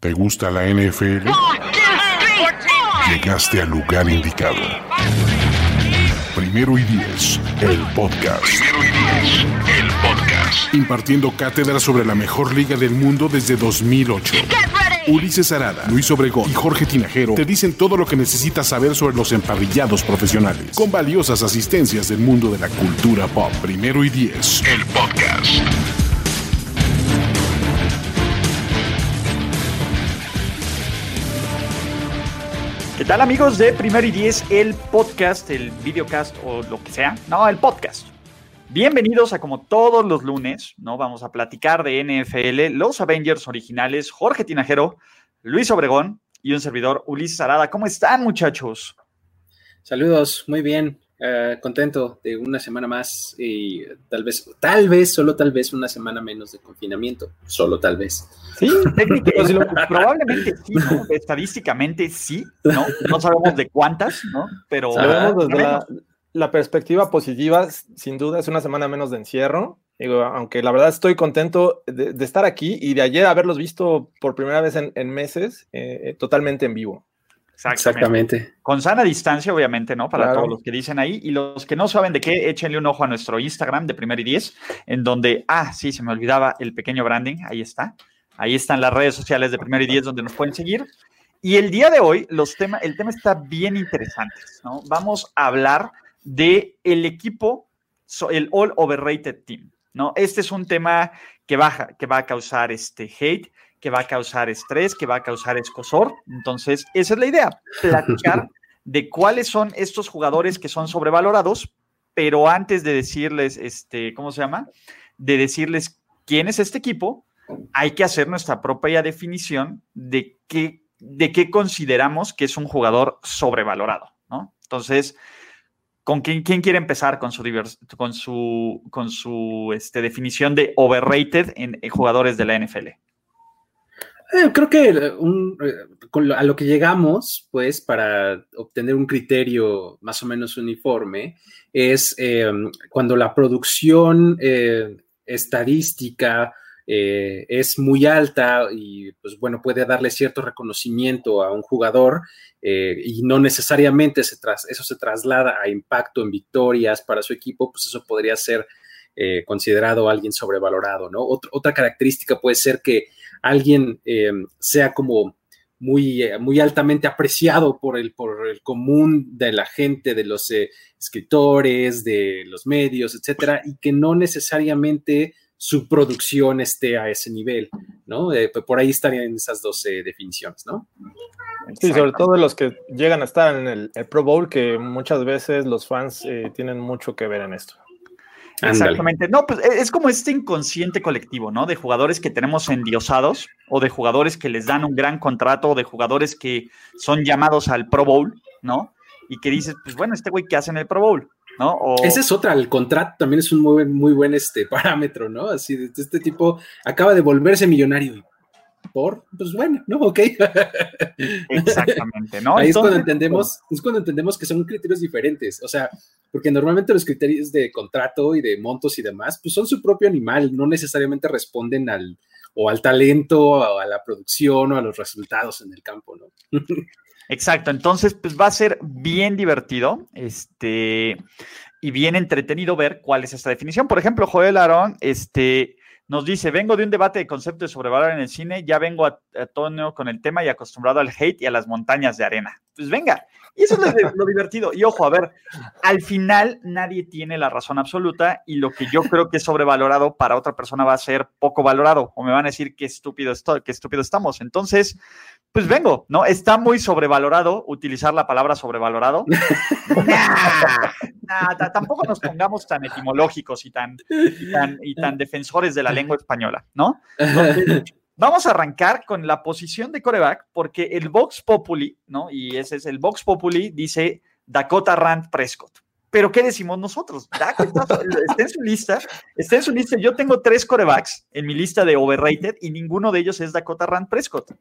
¿Te gusta la NFL? Llegaste al lugar indicado. Primero y diez, el podcast. Primero y diez, el podcast. Impartiendo cátedra sobre la mejor liga del mundo desde 2008. Ulises Arada, Luis Obregón y Jorge Tinajero te dicen todo lo que necesitas saber sobre los emparrillados profesionales, con valiosas asistencias del mundo de la cultura pop. Primero y diez, el podcast. ¿Qué tal amigos de Primero y Diez, el podcast, el videocast o lo que sea? No, el podcast. Bienvenidos a como todos los lunes, ¿no? Vamos a platicar de NFL, los Avengers originales, Jorge Tinajero, Luis Obregón y un servidor, Ulises Arada. ¿Cómo están muchachos? Saludos, muy bien. Eh, contento de una semana más y tal vez, tal vez, solo tal vez una semana menos de confinamiento, solo tal vez. Sí, técnicamente, probablemente sí, ¿no? estadísticamente sí, ¿no? No sabemos de cuántas, ¿no? Pero sabemos desde la, la, perspectiva positiva, sin duda es una semana menos de encierro. Digo, aunque la verdad estoy contento de, de estar aquí y de ayer haberlos visto por primera vez en, en meses, eh, totalmente en vivo. Exactamente. Con sana distancia, obviamente, ¿no? Para todos los que dicen ahí. Y los que no saben de qué, échenle un ojo a nuestro Instagram de Primer y Diez, en donde, ah, sí, se me olvidaba el pequeño branding, ahí está. Ahí están las redes sociales de Primer y Diez donde nos pueden seguir. Y el día de hoy, los temas, el tema está bien interesante, ¿no? Vamos a hablar de el equipo, el All Overrated Team, ¿no? Este es un tema que, baja, que va a causar este hate, que va a causar estrés, que va a causar escosor. Entonces, esa es la idea, platicar de cuáles son estos jugadores que son sobrevalorados, pero antes de decirles, este, ¿cómo se llama? De decirles quién es este equipo, hay que hacer nuestra propia definición de qué, de qué consideramos que es un jugador sobrevalorado, ¿no? Entonces, ¿con quién, quién quiere empezar con su, con su, con su este, definición de overrated en, en jugadores de la NFL? Eh, creo que un, eh, a lo que llegamos, pues, para obtener un criterio más o menos uniforme, es eh, cuando la producción estadística es muy alta y, pues, bueno, puede darle cierto reconocimiento a un jugador y no necesariamente se tras, eso se traslada a impacto en victorias para su equipo, pues eso podría ser considerado alguien sobrevalorado, ¿no? otra característica puede ser que alguien eh, sea como muy, eh, muy altamente apreciado por el, por el común de la gente, de los eh, escritores, de los medios, etcétera, y que no necesariamente su producción esté a ese nivel, ¿no? por ahí estarían esas dos definiciones, ¿no? Sí, sobre todo los que llegan a estar en el, Pro Bowl, que muchas veces los fans tienen mucho que ver en esto. Exactamente. No, pues e, es como este inconsciente colectivo, ¿no? De jugadores que tenemos endiosados o de jugadores que les dan un gran contrato o de jugadores que son llamados al Pro Bowl, ¿no? Y que dices, pues bueno, este güey que hace en el Pro Bowl, ¿no? O... Esa es otra, el contrato también es un muy buen, muy buen este, parámetro, ¿no? Así, de este tipo acaba de volverse millonario por, pues bueno, ¿no? Ok. Exactamente, ¿no? Ahí es cuando entendemos, es cuando entendemos que son criterios diferentes, o sea, porque normalmente los criterios de contrato y de montos y demás, pues son su propio animal, no necesariamente responden al, o al talento, o a la producción, o a los resultados en el campo, ¿no? Exacto, entonces, pues va a ser bien divertido, este, y bien entretenido ver cuál es esta definición. Por ejemplo, Joel Aarón, este, nos dice, vengo de un debate de concepto de sobrevalor en el cine, ya vengo a, tono con el tema y acostumbrado al hate y a las montañas de arena. Pues venga, y eso es lo, divertido. Y ojo, a ver, al final nadie tiene la razón absoluta y lo que yo creo que es sobrevalorado para otra persona va a ser poco valorado o me van a decir qué estúpido estoy, qué estúpido estamos. Entonces, pues vengo, ¿no? Está muy sobrevalorado utilizar la palabra sobrevalorado. tampoco nos pongamos tan etimológicos y tan, y tan, defensores de la lengua española, ¿no? vamos a arrancar con la posición de coreback, porque el Vox Populi, ¿no? Y ese es el Vox Populi, dice Dakota Rand Prescott. Pero ¿qué decimos nosotros? está, está, en su lista, está en su lista. Yo tengo tres corebacks en mi lista de overrated y ninguno de ellos es Dakota Rand Prescott.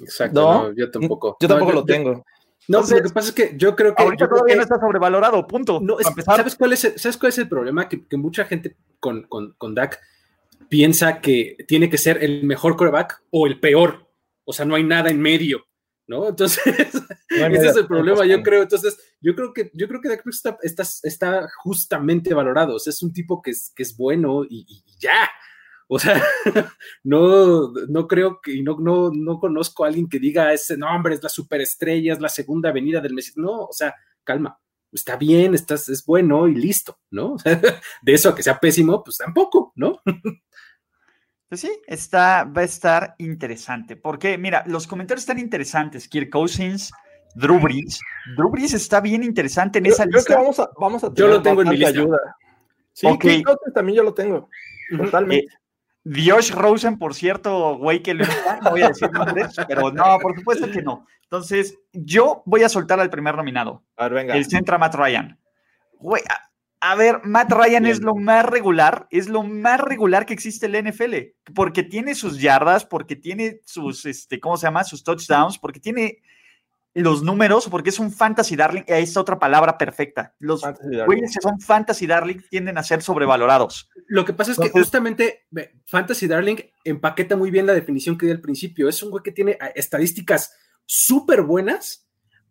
Exacto, yo tampoco. Yo, tampoco lo tengo. No, lo que pasa es que yo creo que. Ahorita todavía no está sobrevalorado, punto. ¿sabes, cuál es el, ¿Sabes cuál es el problema? Que, mucha gente con, con, con, Dak piensa que tiene que ser el mejor coreback o el peor. o sea, no hay nada en medio, ¿no? Entonces, ese es el problema, yo creo. Entonces, yo creo que, yo creo que Dak Prescott está, está, justamente valorado. O sea, es un tipo que es, que es bueno y, ya. O sea, no, no creo que, no, no, no conozco a alguien que diga ese nombre es la superestrella, es la segunda avenida del Messi. No, o sea, calma. Está bien, estás, es bueno y listo, ¿no? O sea, de eso a que sea pésimo, pues tampoco, ¿no? Pues sí, está, va a estar interesante. Porque, mira, los comentarios están interesantes. Kirk Cousins, Drew Brees. Drew Brees está bien interesante en esa lista. vamos a, vamos a yo lo tengo en mi lista. Ayuda. Sí, okay. Kirk Cousins también yo lo tengo. Totalmente. Eh, Josh Rosen, por cierto, güey, que le no voy a decir nombres, pero no, por supuesto que no. Entonces, yo voy a soltar al primer nominado. A ver, venga. El centra Matt Ryan. Güey, a ver, Matt Ryan es lo más regular, es lo más regular que existe en la NFL, porque tiene sus yardas, porque tiene sus, este, ¿cómo se llama? Sus touchdowns, porque tiene los números, porque es un fantasy darling, ahí está otra palabra perfecta. Los güeyes que son fantasy darling tienden a ser sobrevalorados. Lo que pasa es que justamente fantasy darling empaqueta muy bien la definición que di al principio. Es un güey que tiene ah, estadísticas súper buenas,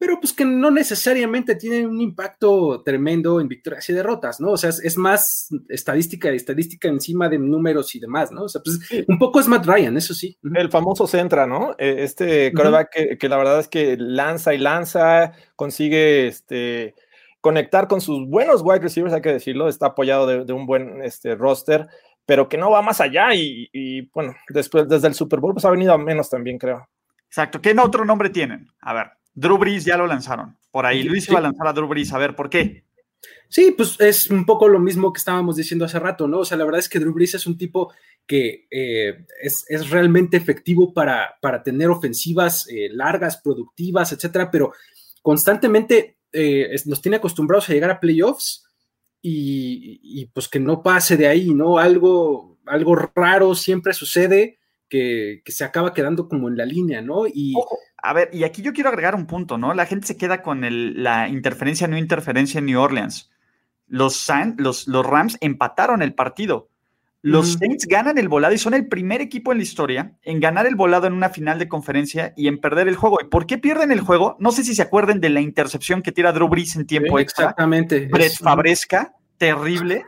pero pues que no necesariamente tienen un impacto tremendo en victorias y derrotas, ¿no? O sea, es, más estadística y estadística encima de números y demás, ¿no? O sea, pues un poco es Matt Ryan, eso sí. El famoso Centra, ¿no? E, este quarterback que, la verdad es que lanza y lanza, consigue este, conectar con sus buenos wide receivers, hay que decirlo, está apoyado de, un buen este, roster, pero que no va más allá y, y, bueno, después, desde el Super Bowl, pues ha venido a menos también, creo. Exacto. ¿Qué otro nombre tienen? A ver. Drew Brees ya lo lanzaron. Por ahí Luis iba a lanzar a Drew Brees. A ver, ¿por qué? Sí, pues es un poco lo mismo que estábamos diciendo hace rato, ¿no? O sea, la verdad es que Drew Brees es un tipo que eh, es, realmente efectivo para, para tener ofensivas eh, largas, productivas, etcétera, pero constantemente eh, nos tiene acostumbrados a llegar a playoffs y, pues que no pase de ahí, ¿no? Algo, algo raro siempre sucede que, se acaba quedando como en la línea, ¿no? Y. a ver, y aquí yo quiero agregar un punto, ¿no? La gente se queda con la interferencia, no interferencia en New Orleans. Los, los, los Rams empataron el partido. Los Saints ganan el volado y son el primer equipo en la historia en ganar el volado en una final de conferencia y en perder el juego. ¿Y por qué pierden el juego? No sé si se acuerden de la intercepción que tira Drew Brees en tiempo extra. Exactamente. Brett Fabresca, terrible,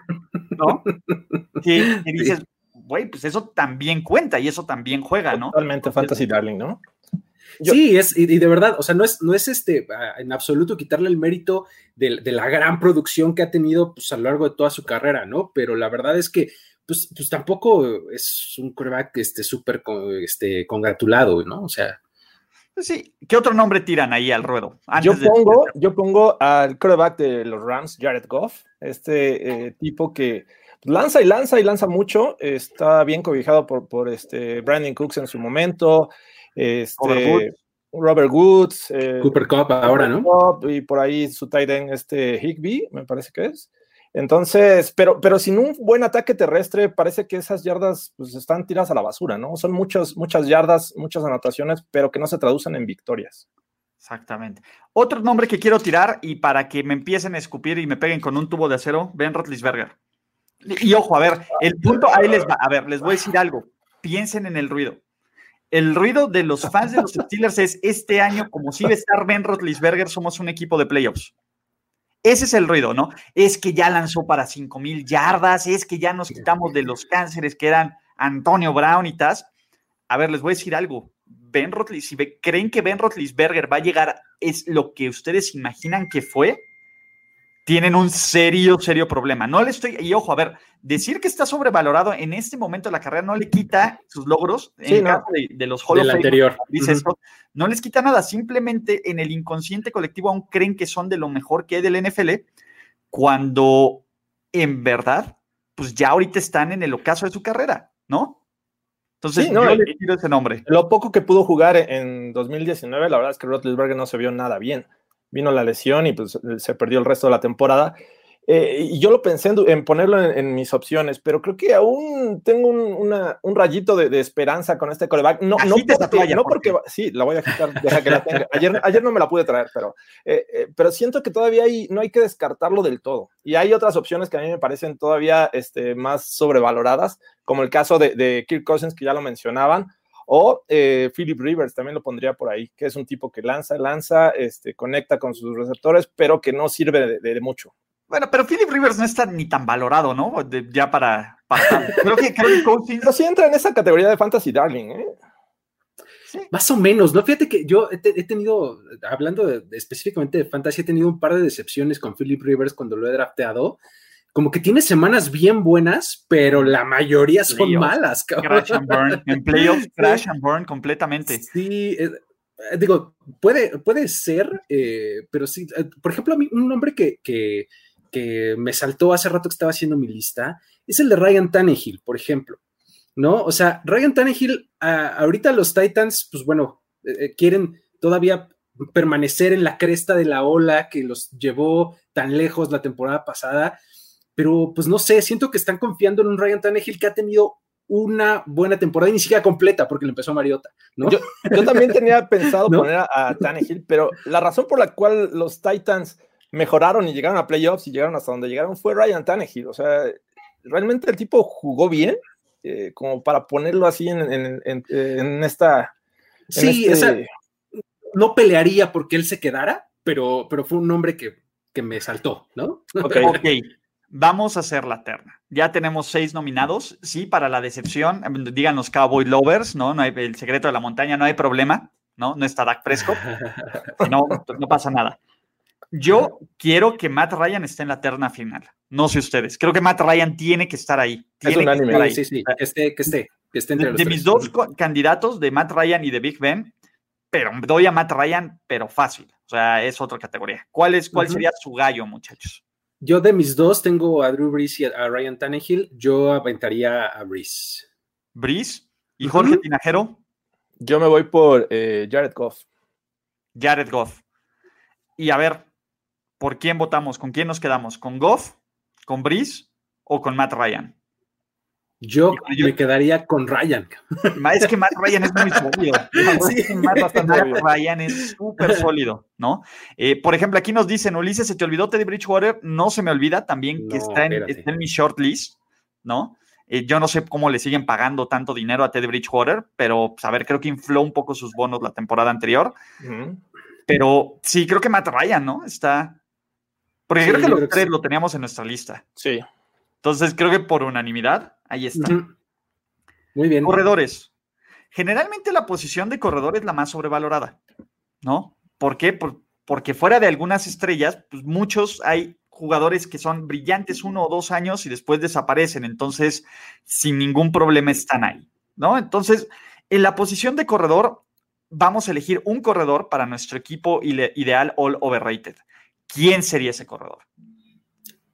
¿no? que, dices, güey, pues eso también cuenta y eso también juega, ¿no? Totalmente fantasy darling, ¿no? sí, es, y, de verdad, o sea, no es, no es este, en absoluto quitarle el mérito de, la gran producción que ha tenido pues, a lo largo de toda su carrera, ¿no? Pero la verdad es que, pues, pues tampoco es un quarterback este, súper este, congratulado, ¿no? O sea. Pues sí, ¿qué otro nombre tiran ahí al ruedo? yo, pongo, yo pongo al quarterback de los Rams, Jared Goff, este eh, tipo que lanza y lanza y lanza mucho. Está bien cobijado por, por este Brandon Cooks en su momento. Este, Robert Woods. Eh, Cooper Cup ahora, ¿no? y por ahí su tight end, este Higby, me parece que es. Entonces, pero, pero sin un buen ataque terrestre, parece que esas yardas pues, están tiradas a la basura, ¿no? Son muchas, muchas yardas, muchas anotaciones, pero que no se traducen en victorias. Exactamente. Otro nombre que quiero tirar y para que me empiecen a escupir y me peguen con un tubo de acero, Ben Roethlisberger. Y ojo, a ver, el punto ahí les va. A ver, les voy a decir algo. Piensen en el ruido. El ruido de los fans de los Steelers es este año, como si estar Ben Roethlisberger, somos un equipo de playoffs. Ese es el ruido, ¿no? Es que ya lanzó para 5 mil yardas, es que ya nos quitamos de los cánceres que eran Antonio Brown y tas. A ver, les voy a decir algo. Ben Roethlisberger, si creen que Ben Roethlisberger va a llegar, es lo que ustedes imaginan que fue, tienen un serio, serio problema. No le estoy, y ojo, a ver, decir que está sobrevalorado en este momento de la carrera no le quita sus logros en caso de, los Hall anterior. Dice no les quita nada, simplemente en el inconsciente colectivo aún creen que son de lo mejor que hay del NFL, cuando en verdad, pues ya ahorita están en el ocaso de su carrera, ¿no? Entonces, no, le tiro ese nombre. Lo poco que pudo jugar en 2019, la verdad es que Roethlisberger no se vio nada bien vino la lesión y pues se perdió el resto de la temporada. Eh, y yo lo pensé en, ponerlo en, mis opciones, pero creo que aún tengo un, rayito de, esperanza con este coreback. No, no, porque, no porque, sí, la voy a quitar, deja que la tenga. Ayer, ayer no me la pude traer, pero, eh, eh, pero siento que todavía hay, no hay que descartarlo del todo. Y hay otras opciones que a mí me parecen todavía este, más sobrevaloradas, como el caso de, de Kirk Cousins, que ya lo mencionaban, O eh, Philip Rivers también lo pondría por ahí, que es un tipo que lanza, lanza, este, conecta con sus receptores, pero que no sirve de, mucho. Bueno, pero Philip Rivers no está ni tan valorado, ¿no? ya para, creo que, creo que Pero sí entra en esa categoría de fantasy darling, ¿eh? Más o menos, ¿no? Fíjate que yo he, tenido, hablando específicamente de fantasy, he tenido un par de decepciones con Philip Rivers cuando lo he drafteado. Como que tiene semanas bien buenas, pero la mayoría son malas. Crash and burn. En playoffs, crash and burn completamente. Sí, eh, digo, puede, puede ser, eh, pero sí. Eh, por ejemplo, a mí, un nombre que, que, que me saltó hace rato que estaba haciendo mi lista es el de Ryan Tannehill, por ejemplo. ¿no? O sea, Ryan Tannehill, ahorita los Titans, pues bueno, eh, eh, quieren todavía permanecer en la cresta de la ola que los llevó tan lejos la temporada pasada, pero pues no sé, siento que están confiando en un Ryan Tannehill que ha tenido una buena temporada y ni siquiera completa porque le empezó a Mariota, ¿no? Yo, también tenía pensado poner a, a Tannehill, pero la razón por la cual los Titans mejoraron y llegaron a playoffs y llegaron hasta donde llegaron fue Ryan Tannehill, o sea, realmente el tipo jugó bien, eh, como para ponerlo así en, esta... sí, este no pelearía porque él se quedara, pero, pero fue un nombre que, me saltó, ¿no? Ok, vamos a hacer la terna. Ya tenemos seis nominados, sí, para la decepción, digan los Cowboy Lovers, ¿no? No hay el secreto de la montaña, no hay problema, ¿no? No está Dak Prescott, no, no pasa nada. Yo quiero que Matt Ryan esté en la terna final. No sé ustedes. Creo que Matt Ryan tiene que estar ahí. Tiene es un que Sí, sí, que esté, que esté, entre de, mis dos candidatos, de Matt Ryan y de Big Ben, pero doy a Matt Ryan, pero fácil. O sea, es otra categoría. ¿Cuál, es, cuál sería su gallo, muchachos? Yo de mis dos tengo a Drew Brees y a Ryan Tannehill. Yo aventaría a Brees. ¿Brees? ¿Y Jorge Tinajero? Yo me voy por eh, Jared Goff. Jared Goff. Y a ver, ¿por quién votamos? ¿Con quién nos quedamos? ¿Con Goff? ¿Con Brice o con Matt Ryan? Yo, me quedaría con Ryan. Es que Matt Ryan es muy sólido. Sí, Matt, Ryan es súper sólido, ¿no? Eh, por ejemplo, aquí nos dicen, Ulises, ¿se te olvidó Teddy Bridgewater? No se me olvida también que está en, mi short list, ¿no? Eh, yo no sé cómo le siguen pagando tanto dinero a Teddy Bridgewater, pero pues, a ver, creo que infló un poco sus bonos la temporada anterior. Pero sí, creo que Matt Ryan, ¿no? Está, porque creo que los tres lo teníamos en nuestra lista. Sí. Entonces creo que por unanimidad, ahí está. Muy bien. Corredores. Generalmente la posición de corredor es la más sobrevalorada, ¿no? ¿Por qué? porque fuera de algunas estrellas, pues muchos hay jugadores que son brillantes uno o dos años y después desaparecen, entonces sin ningún problema están ahí, ¿no? Entonces, en la posición de corredor, vamos a elegir un corredor para nuestro equipo ideal all overrated. ¿quién sería ese corredor?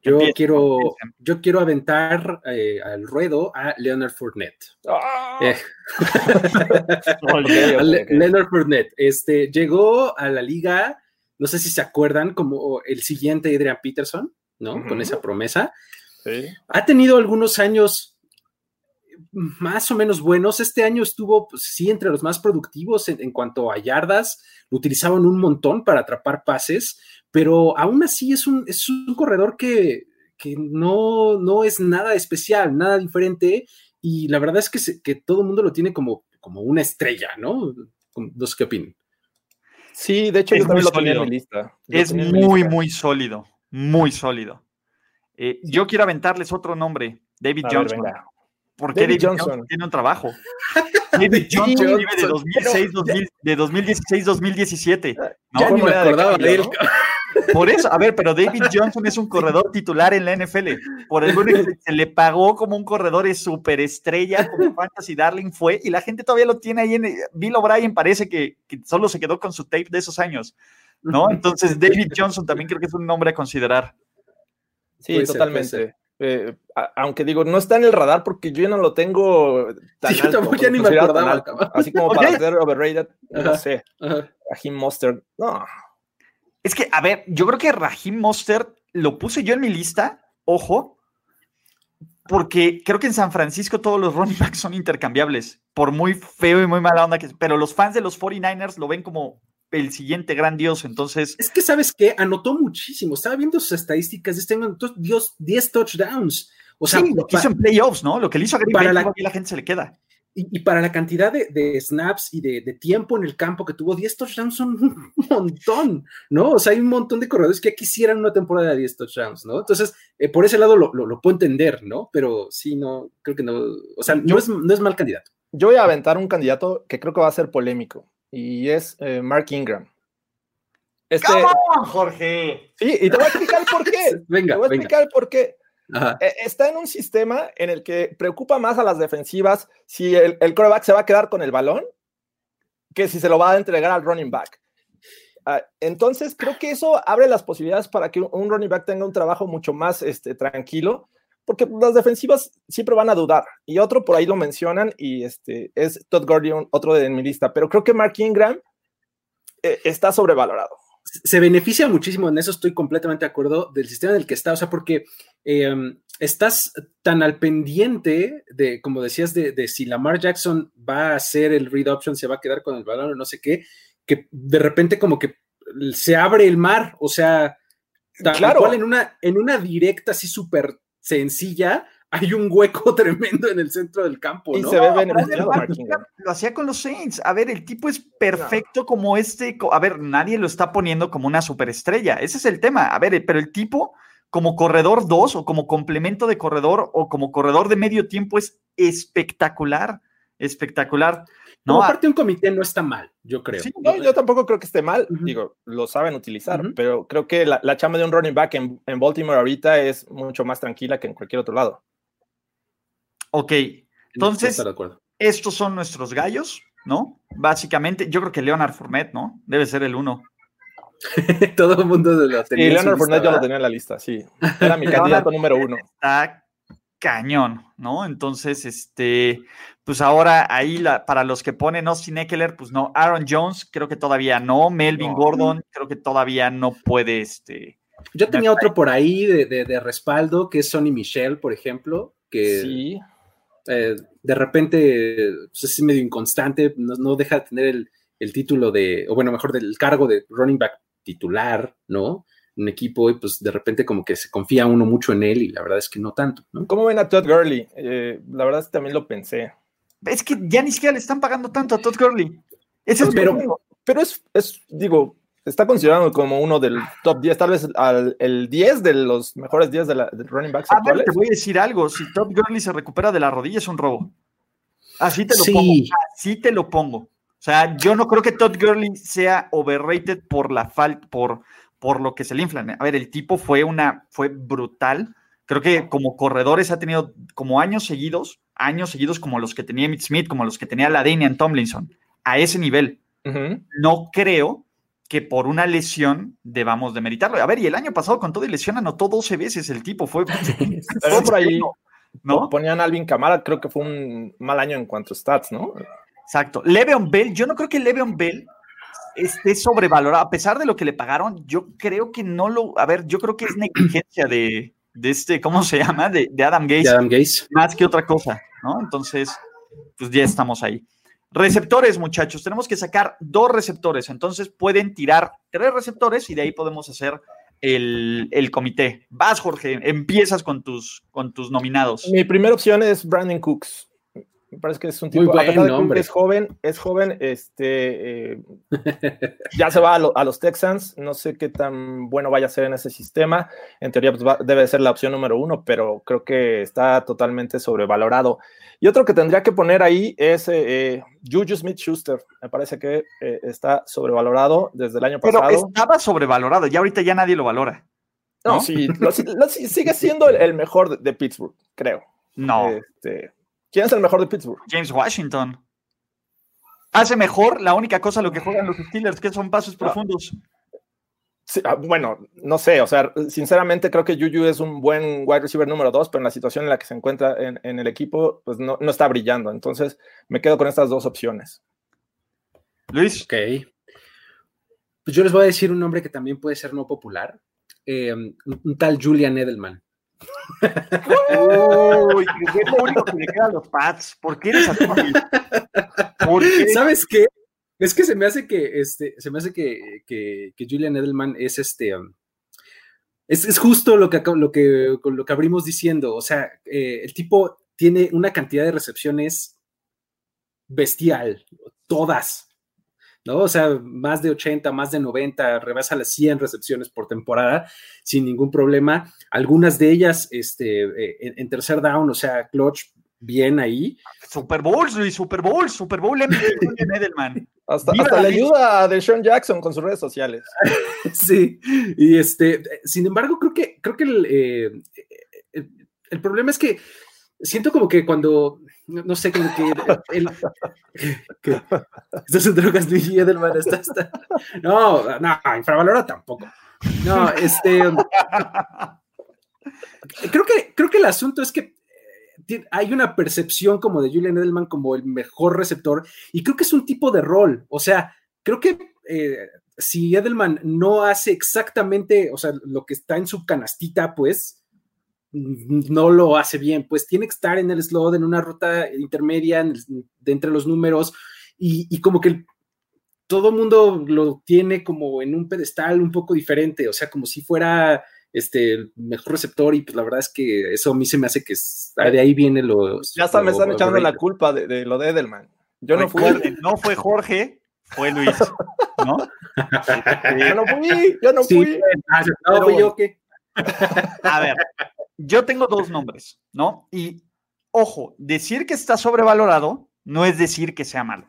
Yo quiero, yo quiero aventar eh, al ruedo a Leonard Fournette. ¡Ah! Eh. Leonard Fournette. Este, llegó a la liga, no sé si se acuerdan, como el siguiente Adrian Peterson, ¿no? Con esa promesa. Ha tenido algunos años más o menos buenos. Este año estuvo, pues, sí, entre los más productivos en, en, cuanto a yardas. Lo utilizaban un montón para atrapar pases, pero aún así es un, es un corredor que, no, no, es nada especial, nada diferente, y la verdad es que, que todo el mundo lo tiene como, como una estrella, ¿no? No sé qué opinan. Sí, de hecho, yo también lo tenía en mi lista. es muy, muy sólido, muy sólido. Eh, yo quiero aventarles otro nombre, David Johnson. Porque David, Johnson. tiene un trabajo. David Johnson vive de 2006, de 2016, 2017. ¿no? Ya ni me acordaba de él. Por eso, a ver, pero David Johnson es un corredor titular en la NFL. Por el que se le pagó como un corredor de superestrella, como Fantasy Darling fue, y la gente todavía lo tiene ahí en. Bill O'Brien parece que, solo se quedó con su tape de esos años, ¿no? Entonces, David Johnson también creo que es un nombre a considerar. Sí, totalmente. Eh, aunque digo, no está en el radar porque yo ya no lo tengo tan alto, ya ni me acordaba, Así como para ser overrated, no sé. A Jim Mustard, no. Es que, a ver, yo creo que Raheem Mostert lo puse yo en mi lista, ojo, porque creo que en San Francisco todos los running backs son intercambiables, por muy feo y muy mala onda que pero los fans de los 49ers lo ven como el siguiente gran dios, entonces... Es que, ¿sabes qué? Anotó muchísimo, estaba viendo sus estadísticas, este año Dios, 10 touchdowns. O sea, sí, lo que hizo en playoffs, ¿no? Lo que le hizo a Green Bay, la... la gente se le queda. y, para la cantidad de, snaps y de, tiempo en el campo que tuvo, 10 touchdowns son un montón, ¿no? O sea, hay un montón de corredores que quisieran una temporada de 10 touchdowns, ¿no? Entonces, eh, por ese lado lo, puedo entender, ¿no? Pero sí, no, creo que no, o sea, no, es, no es mal candidato. Yo voy a aventar un candidato que creo que va a ser polémico y es eh, Mark Ingram. Este, Jorge! Sí, y te voy a explicar por qué. venga, te voy a explicar por qué. E, está en un sistema en el que preocupa más a las defensivas si el, el coreback se va a quedar con el balón que si se lo va a entregar al running back. Ah, entonces, creo que eso abre las posibilidades para que un running back tenga un trabajo mucho más este, tranquilo, porque las defensivas siempre van a dudar. Y otro por ahí lo mencionan, y este, es Todd Gurley, otro de mi lista, pero creo que Mark Ingram eh, está sobrevalorado se beneficia muchísimo, en eso estoy completamente de acuerdo, del sistema en el que está, o sea, porque em, estás tan al pendiente de, como decías, de, si Lamar Jackson va a hacer el read option, se va a quedar con el balón o no sé qué, que de repente como que se abre el mar, o sea, tal claro. cual en una, en una directa así súper sencilla, hay un hueco tremendo en el centro del campo. ¿no? Y se ve beneficiado. Lo hacía con los Saints. A ver, el tipo es perfecto como este. A ver, nadie lo está poniendo como una superestrella. Ese es el tema. A ver, pero el tipo como corredor 2 o como complemento de corredor o como corredor de medio tiempo es espectacular. Espectacular. No, aparte un comité no está mal, yo creo. yo tampoco creo que esté mal, digo, lo saben utilizar, pero creo que la, la, chamba de un running back en, en Baltimore ahorita es mucho más tranquila que en cualquier otro lado. Ok, entonces, estos son nuestros gallos, ¿no? Básicamente, yo creo que Leonard Fournette, ¿no? Debe ser el uno. Todo el mundo lo tenía. Y Leonard Fournette yo lo tenía en la lista, sí. Era mi candidato número uno. Está cañón, ¿no? Entonces, este, pues ahora ahí la, para los que ponen Austin Eckler, pues no, Aaron Jones, creo que todavía no, Melvin Gordon, creo que todavía no puede, este. Yo tenía otro por ahí de, de, respaldo, que es Sonny Michel, por ejemplo, que sí. Eh, de repente pues, es medio inconstante, no, deja de tener el, título de, o bueno, mejor del cargo de running back titular, ¿no? Un equipo y pues de repente como que se confía uno mucho en él y la verdad es que no tanto, ¿no? ¿Cómo ven a Todd Gurley? Eh, la verdad es que también lo pensé. Es que ya ni siquiera le están pagando tanto a Todd Gurley. Ese pero, pero es, es, digo, está considerado como uno del top 10, tal vez al, el 10 de los mejores 10 de, la, running backs. A ver, te voy a decir algo, si Todd Gurley se recupera de la rodilla es un robo. Así te lo pongo, así te lo pongo. O sea, yo no creo que Todd Gurley sea overrated por la falta, por, por lo que se le inflan. A ver, el tipo fue una, fue brutal. Creo que como corredores ha tenido como años seguidos, años seguidos como los que tenía Mitt Smith, como los que tenía la Danian Tomlinson, a ese nivel. No creo que por una lesión debamos demeritarlo. A ver, y el año pasado con toda lesión anotó 12 veces el tipo, fue, por ahí, ¿no? Ponían a Alvin Kamara, creo que fue un mal año en cuanto a stats, ¿no? Exacto. Le'Veon Bell, yo no creo que Le'Veon Bell esté sobrevalorado, a pesar de lo que le pagaron, yo creo que no lo, a ver, yo creo que es negligencia de, de este, ¿cómo se llama? De, de Adam Gates. Adam Gates. Más que otra cosa, ¿no? Entonces, pues ya estamos ahí. Receptores, muchachos, tenemos que sacar dos receptores, entonces pueden tirar tres receptores y de ahí podemos hacer el, comité. Vas, Jorge, empiezas con tus, con tus nominados. Mi primera opción es Brandon Cooks. Me parece que es un tipo, Muy es joven, es joven, este, eh, ya se va a, los Texans, no sé qué tan bueno vaya a ser en ese sistema, en teoría pues, debe ser la opción número uno, pero creo que está totalmente sobrevalorado. Y otro que tendría que poner ahí es eh, eh, Juju Smith-Schuster, me parece que está sobrevalorado desde el año pasado. Pero estaba sobrevalorado, ya ahorita ya nadie lo valora. No, sí, sigue siendo el, mejor de, Pittsburgh, creo. No. Este, ¿Quién es el mejor de Pittsburgh? James Washington. Hace mejor la única cosa lo que juegan los Steelers, que son pasos profundos. Ah, bueno, no sé, o sea, sinceramente creo que Juju es un buen wide receiver número dos, pero en la situación en la que se encuentra en, el equipo, pues no, está brillando. Entonces me quedo con estas dos opciones. Luis. Ok. Pues yo les voy a decir un nombre que también puede ser no popular. Eh, un tal Julian Edelman. Uy, es lo único que le queda a los Pats. ¿Por qué eres así? ¿Sabes qué? Es que se me hace que, este, se me hace que, que, Julian Edelman es este. Um, es, justo lo que, lo, que, lo que abrimos diciendo. O sea, eh, el tipo tiene una cantidad de recepciones bestial, todas, ¿no? O sea, más de 80, más de 90, rebasa las 100 recepciones por temporada sin ningún problema. Algunas de ellas este, eh, en, tercer down, o sea, clutch bien ahí. Super Bowl, Luis, Super Bowl, Super Bowl Edelman. Hasta, hasta le ayuda a Deshaun Jackson con sus redes sociales. sí, y este, sin embargo, creo que, creo que el, eh, el problema es que siento como que cuando no sé, como que el, estas drogas de Edelman, está, está, no, no, infravalora tampoco. No, este, creo que, creo que el asunto es que eh, hay una percepción como de Julian Edelman como el mejor receptor y creo que es un tipo de rol, o sea, creo que eh, si Edelman no hace exactamente, o sea, lo que está en su canastita, pues, no lo hace bien, pues tiene que estar en el slot, en una ruta intermedia, de entre los números, y, como que todo el mundo lo tiene como en un pedestal un poco diferente, o sea, como si fuera este, el mejor receptor, y pues la verdad es que eso a mí se me hace que de ahí viene los... Ya hasta me están echando la culpa de, lo de Edelman. Yo no fui. No fue Jorge, fue Luis, ¿no? yo no fui, yo no fui. Ah, no, fui yo que... A ver, yo tengo dos nombres, ¿no? Y ojo, decir que está sobrevalorado no es decir que sea malo,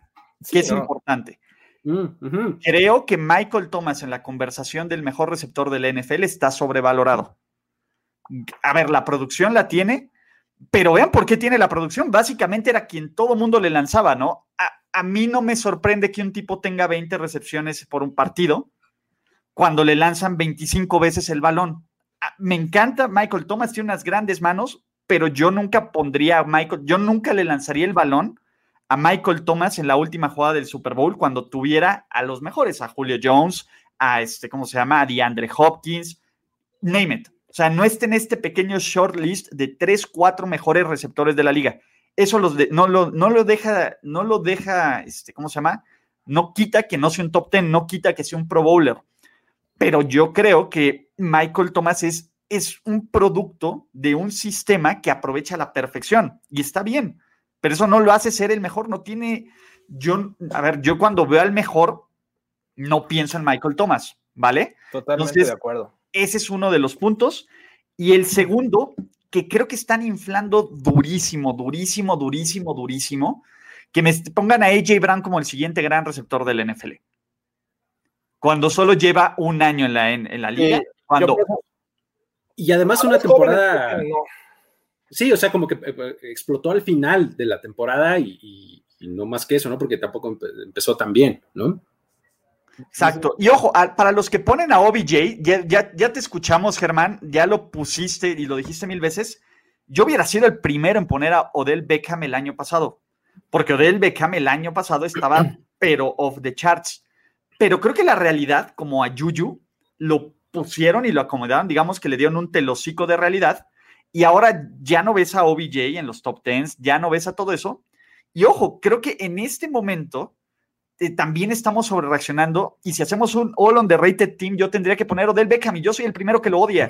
que es importante. Mm, Creo que Michael Thomas en la conversación del mejor receptor del NFL está sobrevalorado. A ver, la producción la tiene, pero vean por qué tiene la producción. Básicamente era quien todo mundo le lanzaba, ¿no? A, a mí no me sorprende que un tipo tenga 20 recepciones por un partido cuando le lanzan 25 veces el balón. Ah, me encanta Michael Thomas, tiene unas grandes manos, pero yo nunca pondría a Michael, yo nunca le lanzaría el balón a Michael Thomas en la última jugada del Super Bowl cuando tuviera a los mejores, a Julio Jones, a este, ¿cómo se llama? A DeAndre Hopkins, name it. O sea, no esté en este pequeño short list de tres, cuatro mejores receptores de la liga. Eso los no, lo, no lo deja, no lo deja, este, ¿cómo se llama? No quita que no sea un top ten, no quita que sea un pro bowler pero yo creo que Michael Thomas es, es un producto de un sistema que aprovecha la perfección y está bien, pero eso no lo hace ser el mejor, no tiene, yo, a ver, yo cuando veo al mejor, no pienso en Michael Thomas, ¿vale? Totalmente de acuerdo. Ese es uno de los puntos. Y el segundo, que creo que están inflando durísimo, durísimo, durísimo, durísimo, que me pongan a AJ Brown como el siguiente gran receptor del NFL cuando solo lleva un año en la, en, la liga. cuando... Y además una temporada... Sí, o sea, como que eh, explotó al final de la temporada y, no más que eso, ¿no? Porque tampoco empezó tan bien, ¿no? Exacto. Y ojo, para los que ponen a OBJ, ya, ya, te escuchamos, Germán, ya lo pusiste y lo dijiste mil veces. Yo hubiera sido el primero en poner a Odell Beckham el año pasado, porque Odell Beckham el año pasado estaba, pero off the charts. Pero creo que la realidad, como a Yuyu, lo pusieron y lo acomodaron, digamos que le dieron un telocico de realidad, y ahora ya no ves a OBJ en los top tens, ya no ves a todo eso. Y ojo, creo que en este momento eh, también estamos sobre reaccionando, y si hacemos un all on the rated team, yo tendría que poner Odell Beckham, y yo soy el primero que lo odia.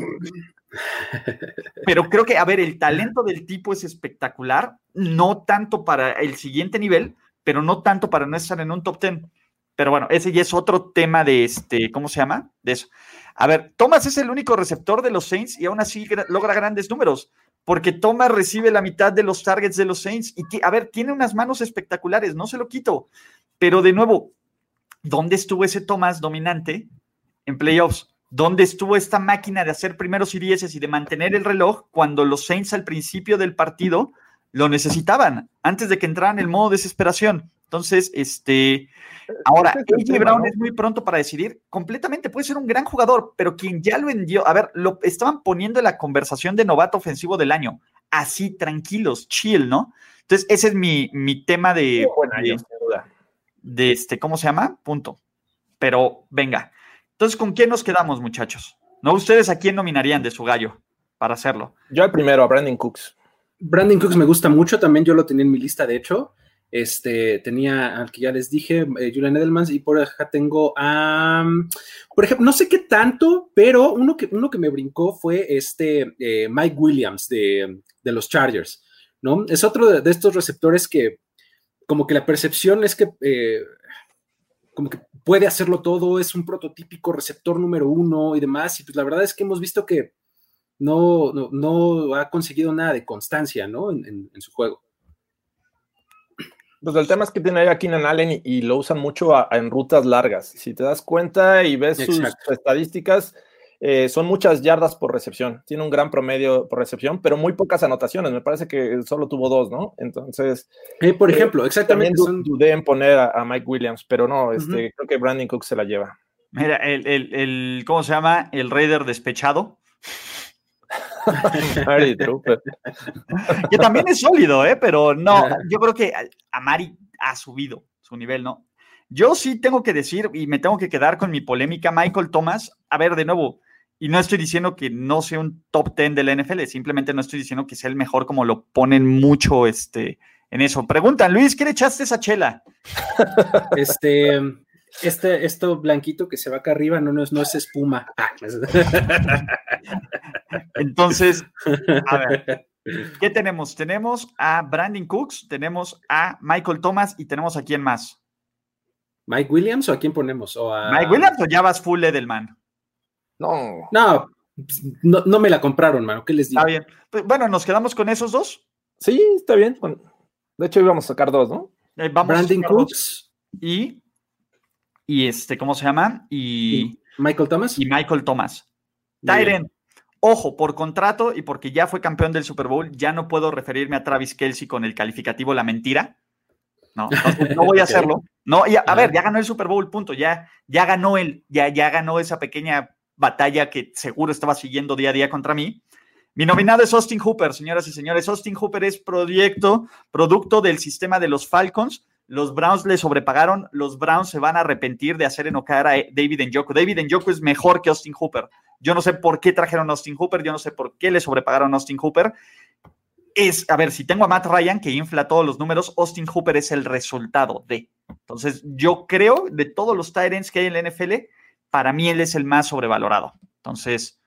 Pero creo que, a ver, el talento del tipo es espectacular, no tanto para el siguiente nivel, pero no tanto para no estar en un top ten. Pero bueno, ese ya es otro tema de este, ¿cómo se llama? De eso. A ver, Thomas es el único receptor de los Saints y aún así logra grandes números, porque Thomas recibe la mitad de los targets de los Saints y, a ver, tiene unas manos espectaculares, no se lo quito. Pero de nuevo, ¿dónde estuvo ese Thomas dominante en playoffs? ¿Dónde estuvo esta máquina de hacer primeros y dieces y de mantener el reloj cuando los Saints al principio del partido lo necesitaban, antes de que entraran en el modo desesperación? Entonces, este, ahora, AJ Brown es muy pronto para decidir, completamente puede ser un gran jugador, pero quien ya lo vendió, a ver, lo estaban poniendo en la conversación de novato ofensivo del año, así tranquilos, chill, ¿no? Entonces, ese es mi, tema de, de, este, ¿cómo se llama? Punto. Pero venga. Entonces, ¿con quién nos quedamos, muchachos? ¿No? ¿Ustedes a quién nominarían de su gallo para hacerlo? Yo al primero, a Brandon Cooks. Brandon Cooks me gusta mucho, también yo lo tenía en mi lista, de hecho. Este, tenía al que ya les dije, eh, Julian Edelman, y por acá tengo a, por ejemplo, no sé qué tanto, pero uno que, uno que me brincó fue este eh, Mike Williams de, los Chargers, ¿no? Es otro de, estos receptores que como que la percepción es que eh, como que puede hacerlo todo, es un prototípico receptor número uno y demás, y pues la verdad es que hemos visto que no, no, ha conseguido nada de constancia, ¿no? En, su juego. Pues el tema es que tiene ahí a Keenan Allen y, lo usan mucho en rutas largas. Si te das cuenta y ves sus estadísticas, eh, son muchas yardas por recepción. Tiene un gran promedio por recepción, pero muy pocas anotaciones. Me parece que solo tuvo dos, ¿no? Entonces. Eh, por eh, ejemplo, exactamente. También dudé en poner a, Mike Williams, pero no, este, creo que Brandon Cook se la lleva. Mira, el, el, el ¿cómo se llama? El Raider despechado. que también es sólido, ¿eh? Pero no, yo creo que Amari ha subido su nivel, ¿no? Yo sí tengo que decir, y me tengo que quedar con mi polémica, Michael Thomas, a ver, de nuevo, y no estoy diciendo que no sea un top 10 del NFL, simplemente no estoy diciendo que sea el mejor como lo ponen mucho este, en eso. Preguntan, Luis, ¿qué le echaste esa chela? Este, este, esto blanquito que se va acá arriba no, no, es, no es espuma. Ah, Entonces, a ver, ¿qué tenemos? Tenemos a Brandon Cooks, tenemos a Michael Thomas y tenemos a quién más. ¿Mike Williams o a quién ponemos? ¿O ¿Mike Williams o ya vas full Edelman? No. No, no, me la compraron, mano. ¿Qué les digo? Está bien. Pues, bueno, ¿nos quedamos con esos dos? Sí, está bien. De hecho, íbamos a sacar dos, ¿no? Eh, Brandon Cooks. Y, y este, ¿cómo se llama? Y, Michael Thomas. Y Michael Thomas. Tyren, ojo, por contrato y porque ya fue campeón del Super Bowl, ya no puedo referirme a Travis Kelsey con el calificativo la mentira. No, no voy a hacerlo. No, y a, ver, ya ganó el Super Bowl, punto. Ya, ya ganó él, ya, ya ganó esa pequeña batalla que seguro estaba siguiendo día a día contra mí. Mi nominado es Austin Hooper, señoras y señores. Austin Hooper es proyecto, producto del sistema de los Falcons. Los Browns le sobrepagaron. Los Browns se van a arrepentir de hacer enojar a David Njoku. David Njoku es mejor que Austin Hooper. Yo no sé por qué trajeron Austin Hooper. Yo no sé por qué le sobrepagaron Austin Hooper. Es, a ver, si tengo a Matt Ryan que infla todos los números, Austin Hooper es el resultado de. Entonces, yo creo de todos los Tyrants que hay en la NFL, para mí él es el más sobrevalorado. Entonces.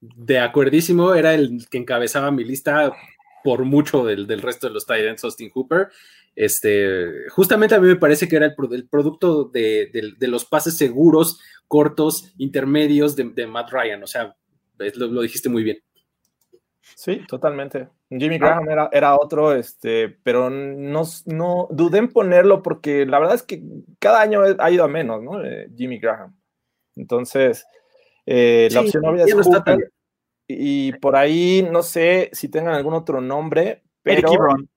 De acuerdísimo, era el que encabezaba mi lista por mucho del, resto de los Titans, Austin Hooper. Este, justamente a mí me parece que era el, producto de, los pases seguros, cortos, intermedios de, Matt Ryan. O sea, lo, dijiste muy bien. Sí, totalmente. Jimmy Graham era, era, otro, este, pero no, no dudé en ponerlo porque la verdad es que cada año ha ido a menos, ¿no? Eh, Jimmy Graham. Entonces, eh, la opción obvia es y por ahí no sé si tengan algún otro nombre. Pero... Eric Ebron.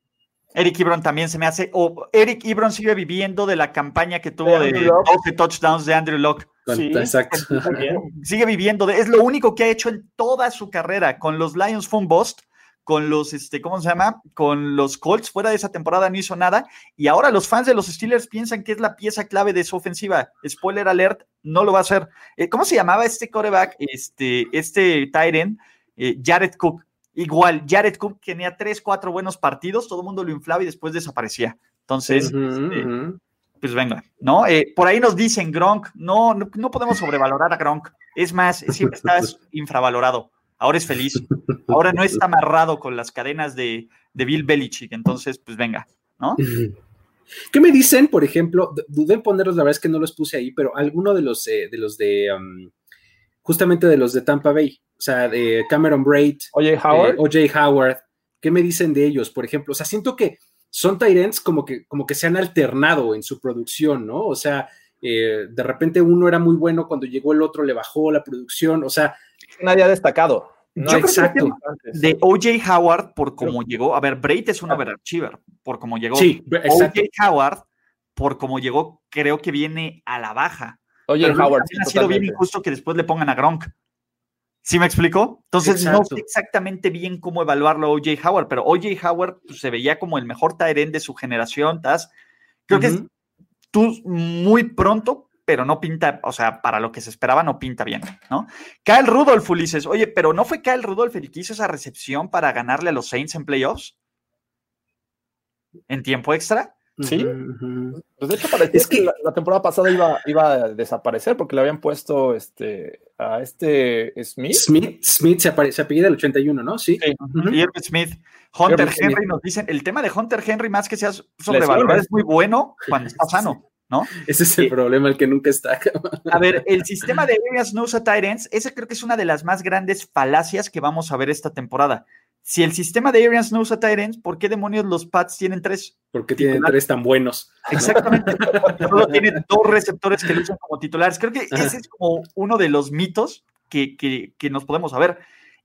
Eric Ebron también se me hace. O Eric Ebron sigue viviendo de la campaña que tuvo de, de touchdowns de Andrew Locke. Sí, exacto. Sigue viviendo de. Es lo único que ha hecho en toda su carrera. Con los Lions fue un bust con los, este, ¿cómo se llama? Con los Colts fuera de esa temporada no hizo nada y ahora los fans de los Steelers piensan que es la pieza clave de su ofensiva. Spoiler alert, no lo va a hacer. Eh, ¿Cómo se llamaba este coreback, este, este Tyren? Eh, Jared Cook. Igual, Jared Cook tenía tres, cuatro buenos partidos, todo el mundo lo inflaba y después desaparecía. Entonces, este, pues venga, ¿no? Eh, por ahí nos dicen Gronk, no, no, no podemos sobrevalorar a Gronk. Es más, siempre estás infravalorado ahora es feliz, ahora no está amarrado con las cadenas de, Bill Belichick, entonces, pues venga, ¿no? ¿Qué me dicen, por ejemplo? Dudé en ponerlos, la verdad es que no los puse ahí, pero alguno de los eh, de los de um, justamente de los de Tampa Bay, o sea, de Cameron Braid, OJ Howard, eh, Howard, ¿qué me dicen de ellos, por ejemplo? O sea, siento que son Tyrants como que, como que se han alternado en su producción, ¿no? O sea, eh, de repente uno era muy bueno, cuando llegó el otro le bajó la producción, o sea, nadie ha destacado. No, exacto. de OJ Howard, por cómo llegó, a ver, Braid es un overachiever, por cómo llegó. Sí, OJ Howard, por cómo llegó, creo que viene a la baja. OJ Howard. ha sido bien injusto que después le pongan a Gronk. ¿Sí me explico? Entonces no sé exactamente bien cómo evaluarlo a OJ Howard, pero OJ Howard pues, se veía como el mejor Tyrant de su generación. Creo que tú muy pronto pero no pinta, o sea, para lo que se esperaba no pinta bien, ¿no? Kyle Rudolph, Ulises, oye, pero ¿no fue Kyle Rudolph el que hizo esa recepción para ganarle a los Saints en playoffs? ¿En tiempo extra? Sí. Pues de hecho parecía es que, la, temporada pasada iba, iba a desaparecer porque le habían puesto este a este Smith. Smith, Smith se, aparece, se el 81, ¿no? Sí. sí. Smith. Hunter Henry nos dicen, el tema de Hunter Henry más que sea sobrevalorado es muy bueno cuando está sano. ¿No? Ese es el problema, el que nunca está. a ver, el sistema de Arias no usa Tyrants, ese creo que es una de las más grandes falacias que vamos a ver esta temporada. Si el sistema de Arians no usa Tyrants, ¿por qué demonios los Pats tienen tres? ¿Por qué tienen tres tan buenos? Exactamente. Solo tienen dos receptores que lo usan como titulares. Creo que ese es como uno de los mitos que, que, nos podemos saber.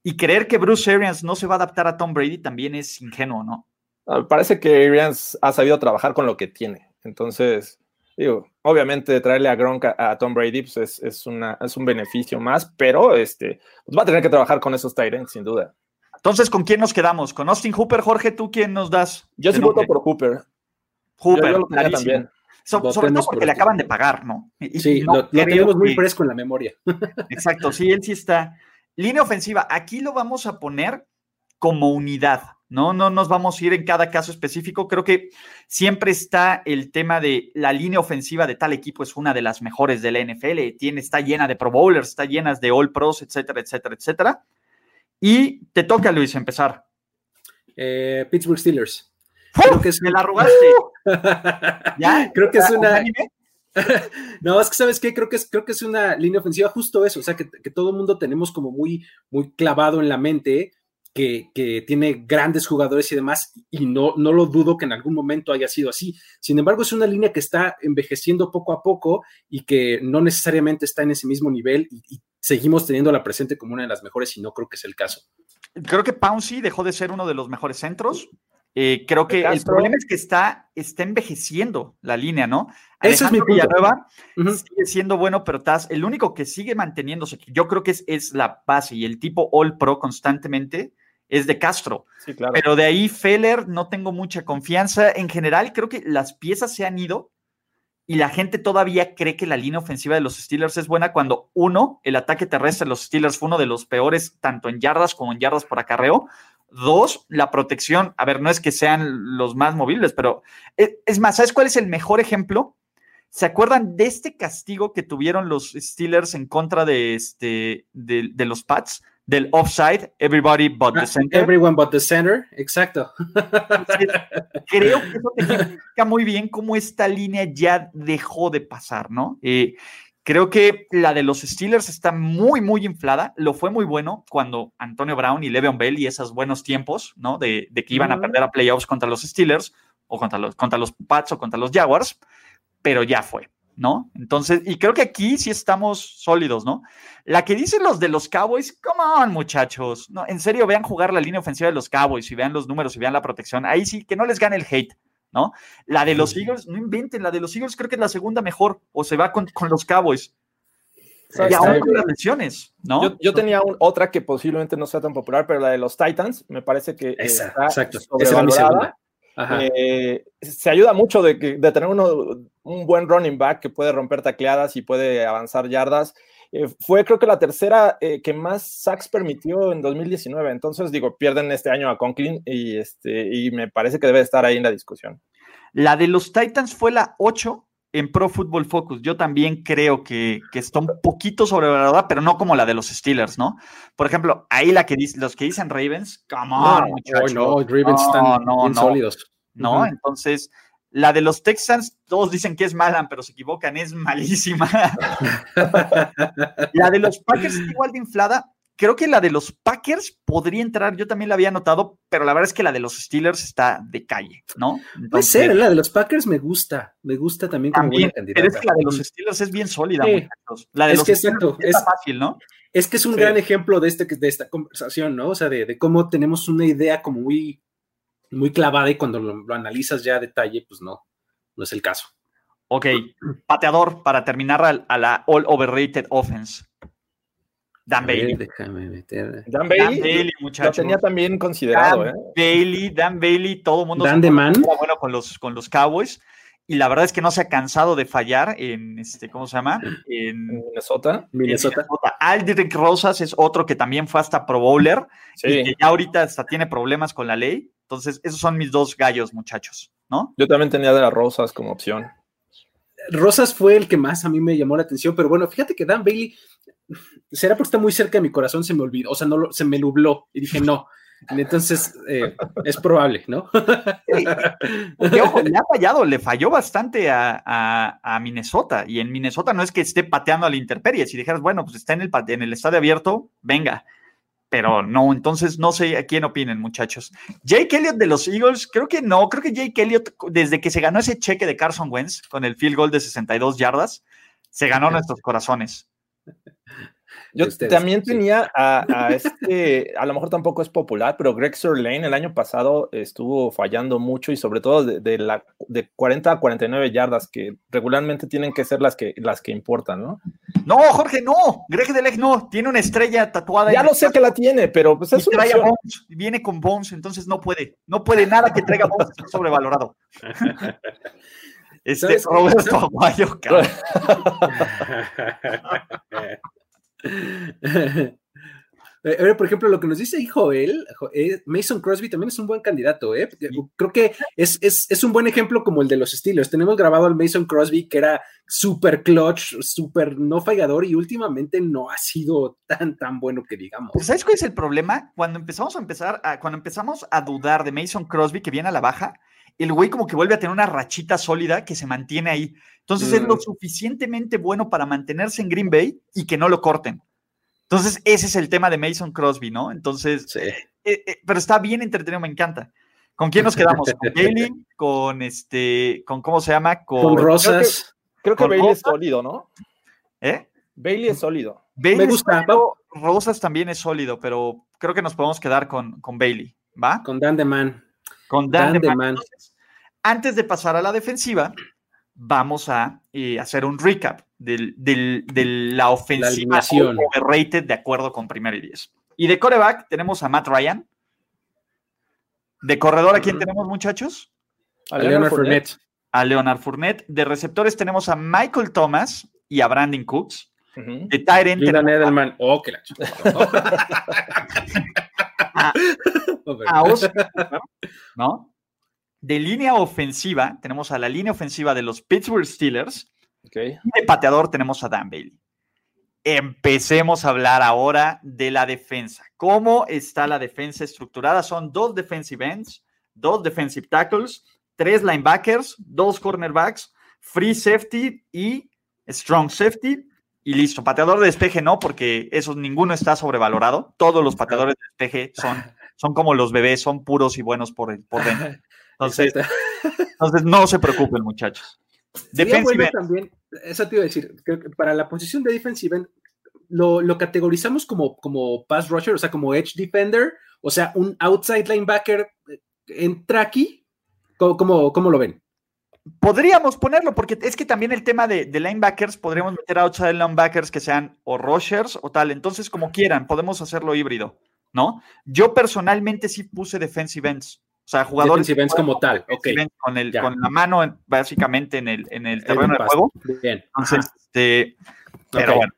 Y creer que Bruce Arians no se va a adaptar a Tom Brady también es ingenuo, ¿no? Ah, parece que Arians ha sabido trabajar con lo que tiene. Entonces, digo, obviamente traerle a Gronk a, Tom Brady pues es, es, una, es un beneficio más, pero este, pues va a tener que trabajar con esos Tyrants, sin duda. Entonces, ¿con quién nos quedamos? ¿Con Austin Hooper? Jorge, ¿tú quién nos das? Yo sí voto por Hooper. Hooper, también. sobre todo porque le acaban de pagar, ¿no? sí, lo, tenemos muy fresco en la memoria. Exacto, sí, él sí está. Línea ofensiva, aquí lo vamos a poner como unidad, ¿no? No nos vamos a ir en cada caso específico. Creo que siempre está el tema de la línea ofensiva de tal equipo es una de las mejores de la NFL. Tiene, está llena de Pro Bowlers, está llena de All Pros, etcétera, etcétera, etcétera. Y te toca, Luis, empezar. Eh, Pittsburgh Steelers. Creo que es... Me la robaste. ¿Ya? Creo que es una... no, es que sabes qué, creo que es, creo que es una línea ofensiva justo eso, o sea, que, todo el mundo tenemos como muy, muy clavado en la mente que, que, tiene grandes jugadores y demás, y no, no lo dudo que en algún momento haya sido así. Sin embargo, es una línea que está envejeciendo poco a poco y que no necesariamente está en ese mismo nivel y, y seguimos teniéndola presente como una de las mejores y no creo que es el caso. Creo que Pouncy dejó de ser uno de los mejores centros. Eh, creo que el problema es que está, está envejeciendo la línea, ¿no? Eso es mi punto. Villanueva sigue siendo bueno, pero estás el único que sigue manteniéndose, yo creo que es, es la base y el tipo All Pro constantemente es de Castro. Sí, claro. Pero de ahí Feller no tengo mucha confianza. En general, creo que las piezas se han ido y la gente todavía cree que la línea ofensiva de los Steelers es buena cuando, uno, el ataque terrestre de los Steelers fue uno de los peores, tanto en yardas como en yardas por acarreo. Dos, la protección, a ver, no es que sean los más movibles, pero eh, es más, ¿sabes cuál es el mejor ejemplo? ¿Se acuerdan de este castigo que tuvieron los Steelers en contra de, este, de, de los Pats? Del offside, everybody but the ah, center. Everyone but the center, exacto. Creo que eso te explica muy bien cómo esta línea ya dejó de pasar, ¿no? Eh, creo que la de los Steelers está muy, muy inflada. Lo fue muy bueno cuando Antonio Brown y Le'Veon Bell y esos buenos tiempos, ¿no? De, que iban a perder a playoffs contra los Steelers o contra los, contra los Pats o contra los Jaguars, pero ya fue. ¿No? Entonces, y creo que aquí sí estamos sólidos, ¿no? La que dicen los de los Cowboys, come on, muchachos, no, en serio, vean jugar la línea ofensiva de los Cowboys y vean los números y vean la protección, ahí sí, que no les gane el hate, ¿no? La de los Eagles, no inventen, la de los Eagles creo que es la segunda mejor, o se va con, los Cowboys. y aún con las lesiones, ¿no? Yo, tenía otra que posiblemente no sea tan popular, pero la de los Titans, me parece que Esa, está exacto. Eh, se ayuda mucho de, de tener uno, un buen running back que puede romper tacleadas y puede avanzar yardas. Eh, fue creo que la tercera eh, que más sacks permitió en 2019. Entonces, digo, pierden este año a Conklin y, este, y me parece que debe estar ahí en la discusión. La de los Titans fue la 8 en Pro Football Focus. Yo también creo que, que está un poquito sobrevalorada, pero no como la de los Steelers, ¿no? Por ejemplo, ahí la que los que dicen Ravens, come on, no, no, Ravens están bien sólidos. No, entonces la de los Texans, todos dicen que es mala, pero se equivocan, es malísima. la de los Packers igual de inflada, Creo que la de los Packers podría entrar, yo también la había notado, pero la verdad es que la de los Steelers está de calle, ¿no? Puede ser, la de los Packers me gusta, me gusta también como buena candidata. Pero es que la de los Steelers es bien sólida, La de es los que Steelers es fácil, ¿no? Es que es un gran ejemplo de, este, de esta conversación, ¿no? O sea, de, cómo tenemos una idea como muy, muy clavada y cuando lo, lo analizas ya a detalle, pues no, no es el caso. Ok, pateador para terminar a la All Overrated Offense. Dan Bailey. déjame meter. Dan Bailey, muchachos. Lo tenía también considerado. Dan ¿eh? Bailey, Dan Bailey, todo el mundo. Dan de Man. Bueno, con los, con los Cowboys. Y la verdad es que no se ha cansado de fallar en, este, ¿cómo se llama? En Minnesota. Minnesota. Aldrich Rosas es otro que también fue hasta Pro Bowler. Y que ya ahorita hasta tiene problemas con la ley. Entonces, esos son mis dos gallos, muchachos. ¿no? Yo también tenía de las Rosas como opción. Rosas fue el que más a mí me llamó la atención, pero bueno, fíjate que Dan Bailey, será porque está muy cerca de mi corazón, se me olvidó, o sea, no se me nubló y dije no. Entonces, eh, es probable, ¿no? ojo, le ha fallado, le falló bastante a, Minnesota. Y en Minnesota no es que esté pateando a la intemperie. Si dijeras, bueno, pues está en el, en el estadio abierto, venga pero no, entonces no sé a quién opinen, muchachos. Jake Elliott de los Eagles, creo que no, creo que Jake Elliott, desde que se ganó ese cheque de Carson Wentz con el field goal de 62 yardas, se ganó nuestros corazones. Yo también tenía a, este, a lo mejor tampoco es popular, pero Greg Lane el año pasado estuvo fallando mucho y sobre todo de, la, de 40 a 49 yardas, que regularmente tienen que ser las que, las que importan, ¿no? No, Jorge, no. Greg Delec no. Tiene una estrella tatuada. Ya lo sé que la tiene, pero pues es viene con Bones, entonces no puede. No puede nada que traiga Bones sobrevalorado. Este Roberto Aguayo, cabrón. Eh, por ejemplo, lo que nos dice ahí Joel, eh, Mason Crosby también es un buen candidato, ¿eh? Creo que es, es, un buen ejemplo como el de los estilos. Tenemos grabado al Mason Crosby que era súper clutch, súper no fallador y últimamente no ha sido tan, tan bueno que digamos. ¿Sabes cuál es el problema? Cuando empezamos a empezar, a, cuando empezamos a dudar de Mason Crosby que viene a la baja, el güey como que vuelve a tener una rachita sólida que se mantiene ahí. Entonces es lo suficientemente bueno para mantenerse en Green Bay y que no lo corten. Entonces, ese es el tema de Mason Crosby, ¿no? Entonces, eh, eh, pero está bien entretenido, me encanta. ¿Con quién nos quedamos? ¿Con Bailey? ¿Con este, con cómo se llama? Con, Rosas. Creo que, Bailey es sólido, ¿no? ¿Eh? Bailey es sólido. me gusta. Rosas también es sólido, pero creo que nos podemos quedar con, con Bailey, ¿va? Con Dan Man. Con Dan, Man. antes de pasar a la defensiva, vamos a eh, hacer un recap de la ofensiva overrated de acuerdo con primero y diez. Y de coreback tenemos a Matt Ryan. De corredor, ¿a quién tenemos, muchachos? A Leonard Fournette. A Leonard Fournette. De receptores tenemos a Michael Thomas y a Brandon Cooks. De Tyrant. Edelman. Oh, que la a, Oscar, ¿no? De línea ofensiva, tenemos a la línea ofensiva de los Pittsburgh Steelers, de pateador tenemos a Dan Bailey. Empecemos a hablar ahora de la defensa. ¿Cómo está la defensa estructurada? Son dos defensive ends, dos defensive tackles, tres linebackers, dos cornerbacks, free safety y strong safety. Y listo. Pateador de despeje no, porque esos ninguno está sobrevalorado. Todos los pateadores de despeje son, son como los bebés, son puros y buenos por, por dentro. Entonces, entonces no se preocupen, muchachos. Defensive también, eso te iba a decir, para la posición de defensive end, lo, categorizamos como, como pass rusher, o sea, como edge defender, o sea, un outside linebacker eh, entra aquí. ¿Cómo, cómo, lo ven? Podríamos ponerlo, porque es que también el tema de, linebackers, podríamos meter outside linebackers que sean o rushers o tal, entonces como quieran, podemos hacerlo híbrido, ¿no? Yo personalmente sí puse defensive ends. O sea, jugadores. como tal, ok. Con, el, con la mano básicamente en el, en el terreno de juego. Bien. Entonces, este, pero bueno.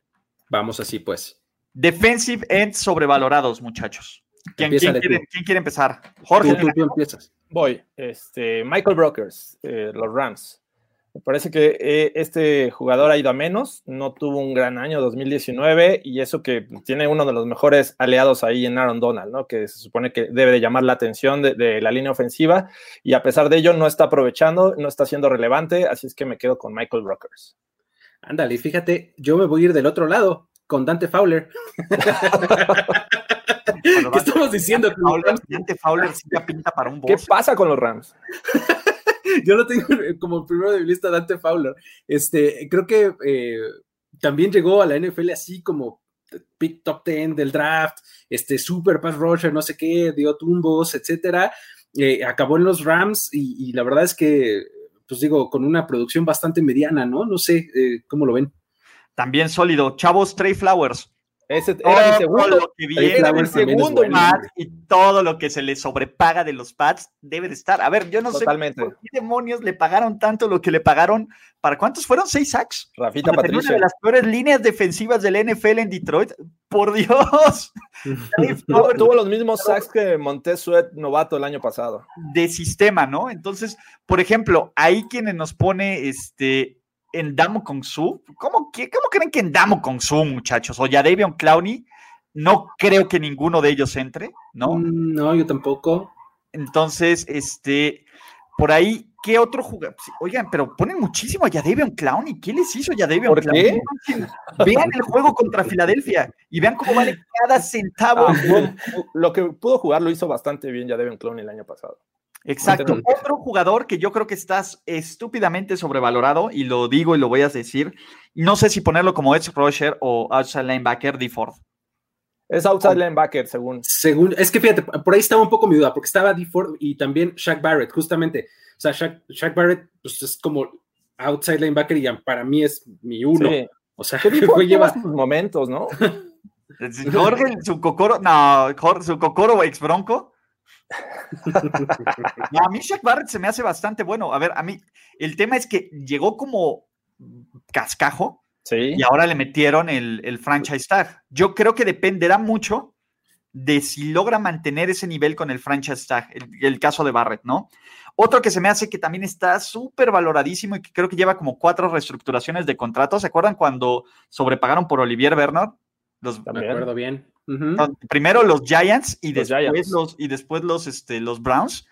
Vamos así, pues. Defensive ends sobrevalorados, muchachos. ¿Quién, quiere, ¿quién quiere, empezar? Jorge. Tú, tú, empiezas. Voy. Este, Michael Brokers, eh, los Rams. Me parece que eh, este jugador ha ido a menos, no tuvo un gran año 2019 y eso que tiene uno de los mejores aliados ahí en Aaron Donald, ¿no? que se supone que debe de llamar la atención de, la línea ofensiva y a pesar de ello no está aprovechando, no está siendo relevante, así es que me quedo con Michael Rockers. Ándale, fíjate, yo me voy a ir del otro lado, con Dante Fowler. ¿Qué estamos diciendo? Dante Fowler sí pinta para un ¿Qué pasa con los Rams? yo lo tengo como primero de mi lista Dante Fowler. Este, creo que eh, también llegó a la NFL así como pick top 10 del draft, este super pass rusher, no sé qué, dio tumbos, etcétera. Eh, acabó en los Rams y, la verdad es que, pues digo, con una producción bastante mediana, ¿no? No sé eh, cómo lo ven. También sólido. Chavos, Trey Flowers. Ese era el segundo. Lo que viene, el segundo y todo lo que se le sobrepaga de los pads debe de estar. A ver, yo no sé por qué demonios le pagaron tanto lo que le pagaron. ¿Para cuántos fueron? ¿Seis sacks? Rafita Patricia. Una de las peores líneas defensivas del NFL en Detroit. Por Dios. tuvo, los mismos sacks que Montez novato el año pasado. De sistema, ¿no? Entonces, por ejemplo, ahí quienes nos pone este en Damo Kong Su. ¿Cómo, ¿Cómo, creen que en Damo Kong Su, muchachos? O ya Davion Clowney, no creo que ninguno de ellos entre, ¿no? Mm, no, yo tampoco. Entonces, este, por ahí, ¿qué otro jugador? Oigan, pero ponen muchísimo a Jadavion Clowney. ¿Qué les hizo Jadavion Clowney? Vean el juego contra Filadelfia y vean cómo vale cada centavo. Ah, lo que pudo jugar lo hizo bastante bien Jadavion Clowney el año pasado. Exacto. Otro jugador que yo creo que estás estúpidamente sobrevalorado, y lo digo y lo voy a decir, no sé si ponerlo como edge rusher o outside linebacker, D. Ford. Es outside linebacker, según. Según, es que fíjate, por ahí estaba un poco mi duda, porque estaba D. Ford y también Shaq Barrett, justamente. O sea, Shaq, Barrett pues, es como outside linebacker y para mí es mi uno. O sea, que lleva sus momentos, ¿no? Jorge, su cocoro, no, Jorge, su cocoro ex bronco a mí Shaq Barrett se me hace bastante bueno. A ver, a mí el tema es que llegó como cascajo y ahora le metieron el, franchise tag. Yo creo que dependerá mucho de si logra mantener ese nivel con el franchise tag, el, caso de Barrett, ¿no? Otro que se me hace que también está súper valoradísimo y que creo que lleva como cuatro reestructuraciones de contrato. ¿Se acuerdan cuando sobrepagaron por Olivier Bernard? Los, me acuerdo bien. Primero los Giants y después los, y después los, este, los Browns.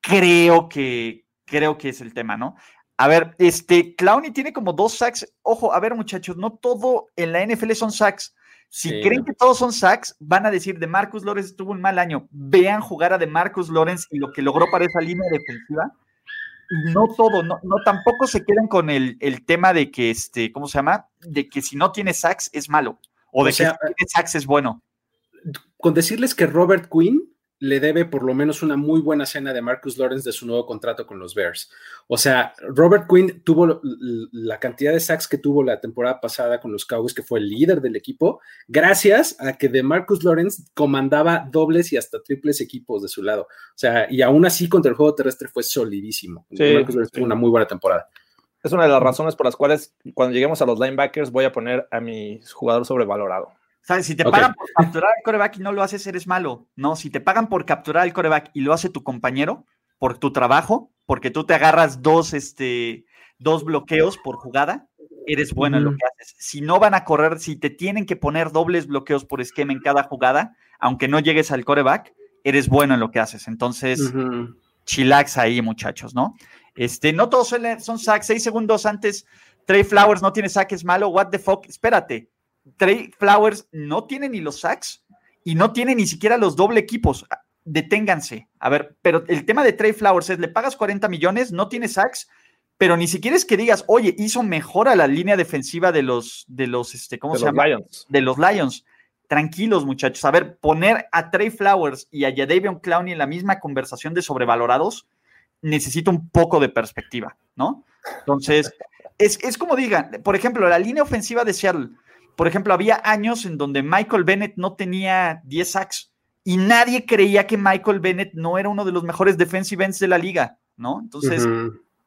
Creo que, creo que es el tema, ¿no? A ver, este, Clowney tiene como dos sacks. Ojo, a ver, muchachos, no todo en la NFL son sacks. Si creen que todos son sacks, van a decir de Marcus Lawrence tuvo un mal año. Vean jugar a de Marcus Lawrence y lo que logró para esa línea defensiva. No todo, no, no tampoco se quedan con el, el, tema de que, este, ¿cómo se llama? De que si no tiene sacks es malo. O, de sea, que Sachs es bueno. Con decirles que Robert Quinn le debe por lo menos una muy buena cena de Marcus Lawrence de su nuevo contrato con los Bears. O sea, Robert Quinn tuvo la cantidad de sacks que tuvo la temporada pasada con los Cowboys, que fue el líder del equipo, gracias a que de Marcus Lawrence comandaba dobles y hasta triples equipos de su lado. O sea, y aún así contra el juego terrestre fue solidísimo. Marcus Lawrence tuvo una muy buena temporada. Es una de las razones por las cuales cuando lleguemos a los linebackers voy a poner a mi jugador sobrevalorado. ¿Sabes? Si te pagan por capturar el coreback y no lo haces, eres malo. No, si te pagan por capturar el coreback y lo hace tu compañero, por tu trabajo, porque tú te agarras dos, este, dos bloqueos por jugada, eres bueno en lo que haces. Si no van a correr, si te tienen que poner dobles bloqueos por esquema en cada jugada, aunque no llegues al coreback, eres bueno en lo que haces. Entonces, chilax ahí, muchachos, ¿no? Este, no todos son, sacks. Seis segundos antes, Trey Flowers no tiene saques malo. What the fuck? Espérate. Trey Flowers no tiene ni los sacks y no tiene ni siquiera los doble equipos. Deténganse. A ver, pero el tema de Trey Flowers es: le pagas 40 millones, no tiene sacks, pero ni siquiera es que digas, oye, hizo mejor a la línea defensiva de los, de los, este, ¿cómo se llama? Lions. De los Lions. Tranquilos, muchachos. A ver, poner a Trey Flowers y a Jadavion Clowney en la misma conversación de sobrevalorados necesita un poco de perspectiva, ¿no? Entonces, es, como digan, por ejemplo, la línea ofensiva de Seattle, por ejemplo, había años en donde Michael Bennett no tenía 10 sacks y nadie creía que Michael Bennett no era uno de los mejores defensive ends de la liga, ¿no? Entonces,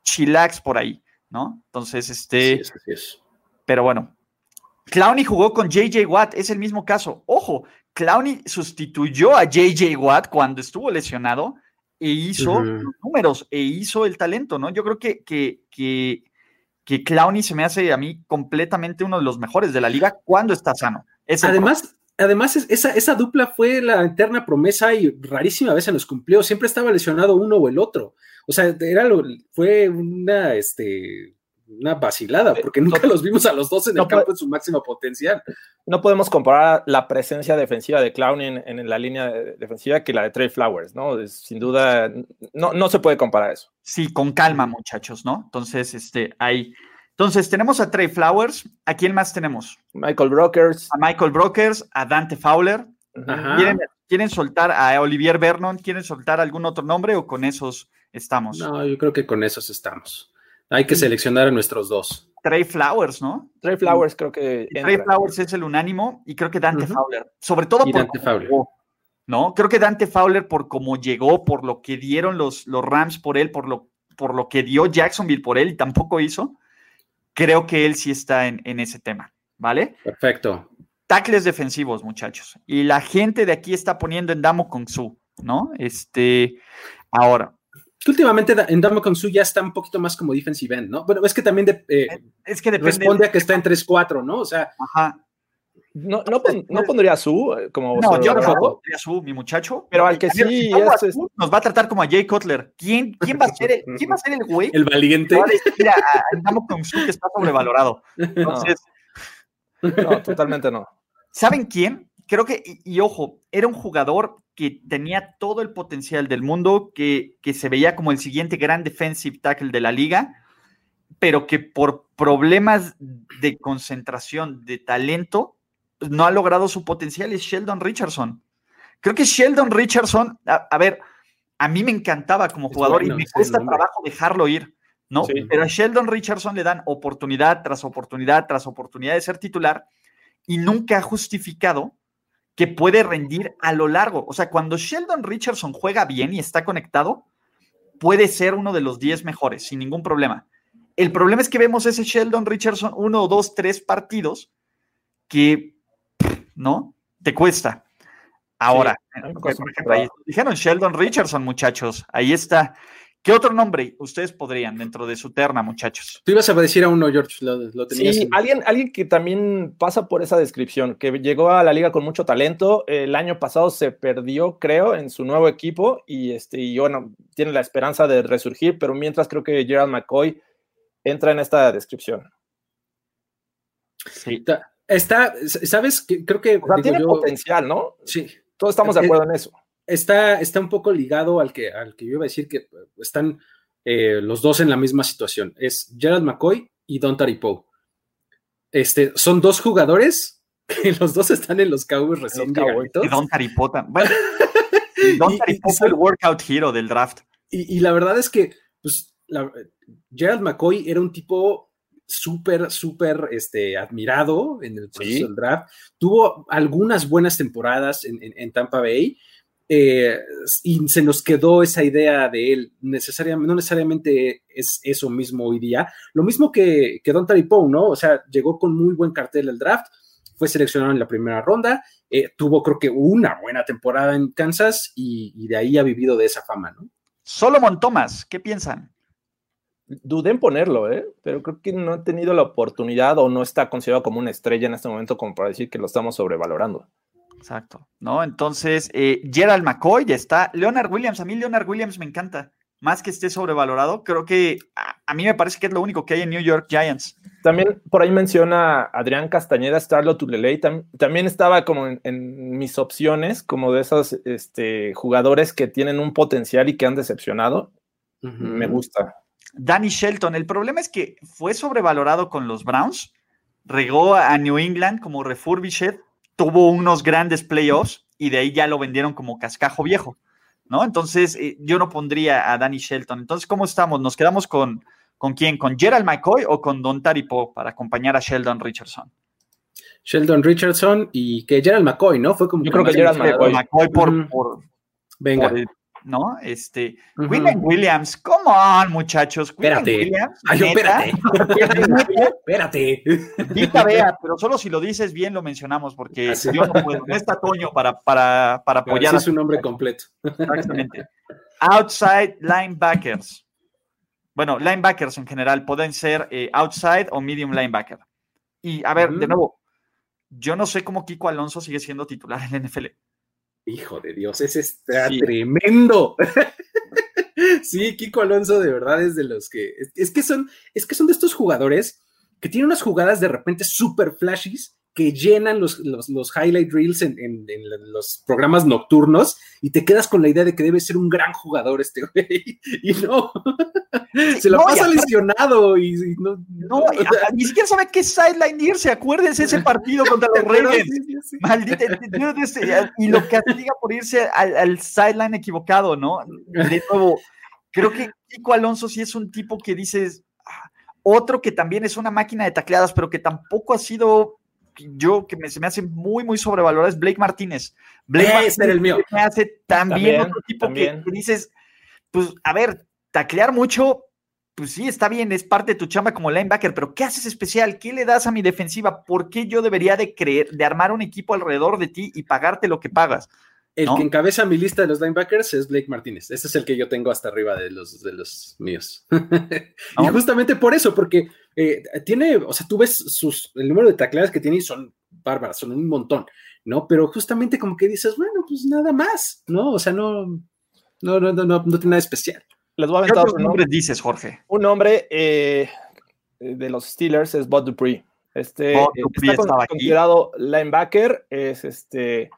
chillax por ahí, ¿no? Entonces, este... Pero bueno, Clowney jugó con JJ Watt, es el mismo caso. Ojo, Clowney sustituyó a JJ Watt cuando estuvo lesionado e hizo los números, e hizo el talento, ¿no? Yo creo que, que, que, que, Clowney se me hace a mí completamente uno de los mejores de la liga cuando está sano. además, además esa, esa dupla fue la eterna promesa y rarísima vez se nos cumplió. Siempre estaba lesionado uno o el otro. O sea, era lo, fue una, este, una vacilada, porque nunca los vimos a los dos en el campo en su máximo potencial. No podemos comparar la presencia defensiva de Clown en, la línea defensiva que la de Trey Flowers, ¿no? sin duda, no, no se puede comparar eso. Sí, con calma, muchachos, ¿no? Entonces, este, hay. Entonces, tenemos a Trey Flowers. ¿A quién más tenemos? Michael Brokers. A Michael Brokers, a Dante Fowler. ¿Quieren, ¿Quieren soltar a Olivier Vernon? ¿Quieren soltar algún otro nombre o con esos estamos? No, yo creo que con esos estamos. Hay que seleccionar a nuestros dos. Trey Flowers, ¿no? Trey Flowers creo que. Trey Flowers es el unánimo y creo que Dante Fowler. Sobre todo por Dante Fowler. ¿no? Creo que Dante Fowler, por cómo llegó, por lo que dieron los, los Rams por él, por lo, por lo que dio Jacksonville por él y tampoco hizo, creo que él sí está en, ese tema, ¿vale? Perfecto. Tackles defensivos, muchachos. Y la gente de aquí está poniendo en Damo con su, ¿no? Este, ahora. Últimamente en Damo con su ya está un poquito más como defensive end, ¿no? Bueno, es que también de, eh, es que responde a que está en 3-4, ¿no? O sea, Ajá. No, no, no pondría a Su eh, como. No, yo no pondría a Su, mi muchacho. Pero al que sí es, nos va a tratar como a Jay Cutler. ¿Quién, quién, va, a ser el, ¿quién va a ser el güey? El valiente. Mira, con Su que está sobrevalorado. Entonces. No, totalmente no. ¿Saben quién? Creo que, y, ojo, era un jugador que tenía todo el potencial del mundo, que, que se veía como el siguiente gran defensive tackle de la liga, pero que por problemas de concentración, de talento, no ha logrado su potencial es Sheldon Richardson. Creo que Sheldon Richardson, a, ver, a mí me encantaba como jugador y me cuesta trabajo dejarlo ir, ¿no? Pero a Sheldon Richardson le dan oportunidad tras oportunidad tras oportunidad de ser titular y nunca ha justificado que puede rendir a lo largo. O sea, cuando Sheldon Richardson juega bien y está conectado, puede ser uno de los 10 mejores, sin ningún problema. El problema es que vemos ese Sheldon Richardson uno, dos, tres partidos que ¿no? Te cuesta. Ahora, dijeron Sheldon Richardson, muchachos. Ahí está. ¿Qué otro nombre ustedes podrían dentro de su terna, muchachos? Tú ibas a decir a uno, George, lo, tenías. Sí, alguien, alguien que también pasa por esa descripción, que llegó a la liga con mucho talento. El año pasado se perdió, creo, en su nuevo equipo y, este, y bueno, tiene la esperanza de resurgir, pero mientras creo que Gerald McCoy entra en esta descripción. Sí. Está, ¿sabes? Creo que. tiene potencial, ¿no? Sí. Todos estamos de eh, acuerdo en eso. Está, está un poco ligado al que, al que yo iba a decir que están eh, los dos en la misma situación. Es Gerald McCoy y Don Taripo. Este, son dos jugadores que los dos están en los Cowboys recién Y Don Taripota. Bueno, Don Taripo fue el workout hero del draft. Y, la verdad es que, pues, Gerald McCoy era un tipo súper, súper este, admirado en el proceso del draft. Tuvo algunas buenas temporadas en, Tampa Bay. Eh, y se nos quedó esa idea de él, necesariamente, no necesariamente es eso mismo hoy día, lo mismo que, que Don Poe, ¿no? O sea, llegó con muy buen cartel el draft, fue seleccionado en la primera ronda, eh, tuvo creo que una buena temporada en Kansas y, y, de ahí ha vivido de esa fama, ¿no? Solomon Thomas, ¿qué piensan? dudé en ponerlo, ¿eh? pero creo que no he tenido la oportunidad o no está considerado como una estrella en este momento como para decir que lo estamos sobrevalorando. Exacto, ¿no? Entonces, eh, Gerald McCoy ya está. Leonard Williams, a mí Leonard Williams me encanta. Más que esté sobrevalorado, creo que a, mí me parece que es lo único que hay en New York Giants. También por ahí menciona Adrián Castañeda, Starlo Tuleley. también estaba como en, mis opciones, como de esos este, jugadores que tienen un potencial y que han decepcionado. Me gusta. Danny Shelton. El problema es que fue sobrevalorado con los Browns, regó a New England como refurbished, tuvo unos grandes playoffs y de ahí ya lo vendieron como cascajo viejo, ¿no? Entonces eh, yo no pondría a Danny Shelton. Entonces, ¿cómo estamos? ¿Nos quedamos con, con quién? ¿Con Gerald McCoy o con Don Taripo para acompañar a Sheldon Richardson? Sheldon Richardson y que Gerald McCoy, ¿no? Fue como yo creo que Gerald McCoy, por, Venga. ¿No? Este, William Williams, come on, muchachos. Espérate. Williams, Ay, espérate. espérate. Vita vea, pero solo si lo dices bien lo mencionamos, porque ah, yo no puedo. No está Toño para, para, para apoyar. es su nombre completo. Exactamente. Outside linebackers. Bueno, linebackers en general pueden ser eh, outside o medium linebacker. Y a ver, de nuevo, yo no sé cómo Kiko Alonso sigue siendo titular en la NFL. Hijo de Dios, ese está tremendo. sí, Kiko Alonso de verdad es de los que es, que son es que son de estos jugadores que tienen unas jugadas de repente súper flashes que llenan los, los, highlight reels en, los programas nocturnos y te quedas con la idea de que debe ser un gran jugador este güey. Y no, se lo pasa lesionado y, no. no ni siquiera sabe qué sideline irse. Acuérdense ese partido contra los Ravens. Maldita. Y lo castiga por irse al, al sideline equivocado, ¿no? De nuevo, creo que Kiko Alonso sí es un tipo que dices Otro que también es una máquina de tacleadas, pero que tampoco ha sido yo que me, se me hace muy, muy sobrevalorado es Blake Martínez. Blake Martínez el mío. me hace también, otro tipo que, dices, pues, a ver, taclear mucho, pues sí, está bien, es parte de tu chamba como linebacker, pero ¿qué haces especial? ¿Qué le das a mi defensiva? ¿Por qué yo debería de creer, de armar un equipo alrededor de ti y pagarte lo que pagas? El que encabeza mi lista de los linebackers es Blake Martínez. Ese es el que yo tengo hasta arriba de los, de los míos. y justamente por eso, porque eh, tiene, o sea, tú ves sus, el número de tacleadas que tiene y son bárbaras, son un montón, ¿no? Pero justamente como que dices, bueno, pues nada más, ¿no? O sea, no, no, no, no, no, tiene nada especial. Les voy a aventar un nombre, dices, Jorge. Un nombre eh, de los Steelers es Bud Dupree. Este Bud Dupree está considerado linebacker, es este,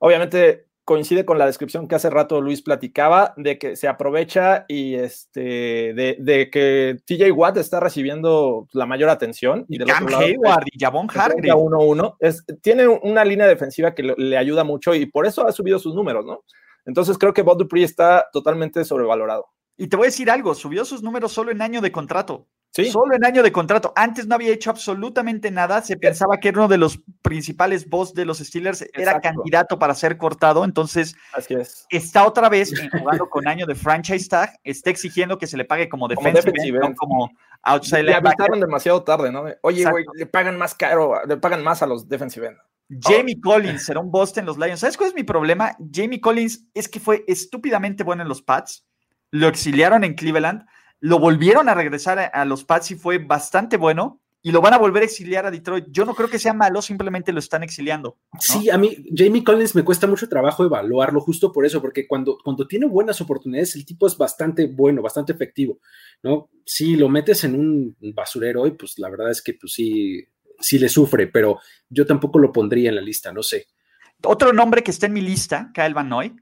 obviamente coincide con la descripción que hace rato Luis platicaba, de que se aprovecha y este, de, que TJ Watt está recibiendo la mayor atención. Y, de Cam Hayward y Javon Hargrave. tiene una línea defensiva que le, ayuda mucho y por eso ha subido sus números, ¿no? Entonces creo que Bob Dupree está totalmente sobrevalorado. Y te voy a decir algo, subió sus números solo en año de contrato. Solo en año de contrato. Antes no había hecho absolutamente nada. Se pensaba que era uno de los principales boss de los Steelers. Era candidato para ser cortado. Entonces, Así es. está otra vez jugando con año de franchise tag. Está exigiendo que se le pague como defensive, como, como outside Le avisaron demasiado tarde, ¿no? Oye, güey, le pagan más caro, le pagan más a los defensive end. Jamie Collins será un boss en los Lions. ¿Sabes cuál es mi problema? Jamie Collins es que fue estúpidamente bueno en los Pats. Lo exiliaron en Cleveland lo volvieron a regresar a, los Pats y fue bastante bueno y lo van a volver a exiliar a Detroit. Yo no creo que sea malo, simplemente lo están exiliando. Sí, a mí Jamie Collins me cuesta mucho trabajo evaluarlo justo por eso, porque cuando, cuando tiene buenas oportunidades, el tipo es bastante bueno, bastante efectivo, ¿no? Si lo metes en un basurero y pues la verdad es que pues sí, sí le sufre, pero yo tampoco lo pondría en la lista, no sé. Otro nombre que está en mi lista, Kyle Van Noy,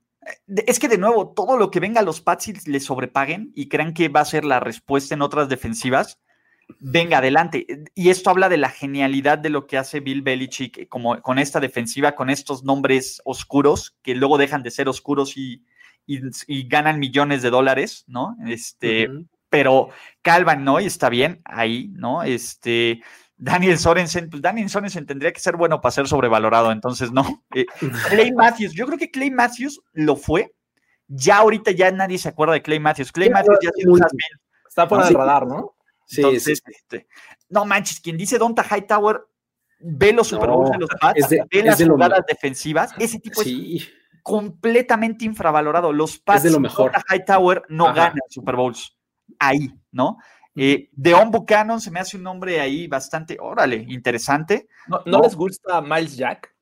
es que de nuevo, todo lo que venga a los Pats y le sobrepaguen y crean que va a ser la respuesta en otras defensivas, venga adelante. Y esto habla de la genialidad de lo que hace Bill Belichick como, con esta defensiva, con estos nombres oscuros que luego dejan de ser oscuros y, ganan millones de dólares, ¿no? Este, pero Calvin Noy está bien ahí, ¿no? Este, Daniel Sorensen, pues Daniel Sorensen tendría que ser bueno para ser sobrevalorado, entonces no. Eh, Clay Matthews, yo creo que Clay Matthews lo fue. Ya ahorita ya nadie se acuerda de Clay Matthews. Clay Matthews ya Está fuera del radar, ¿no? Sí, este, no manches, quien dice Donta Hightower ve los Super Bowls de los Pats, ve las jugadas defensivas, ese tipo es completamente infravalorado. Los Pats de lo mejor. Donta Hightower no ganan Super Bowls ahí, ¿no? Eh, Deon Buchanan se me hace un nombre ahí bastante, órale, interesante. ¿No, les gusta Miles Jack?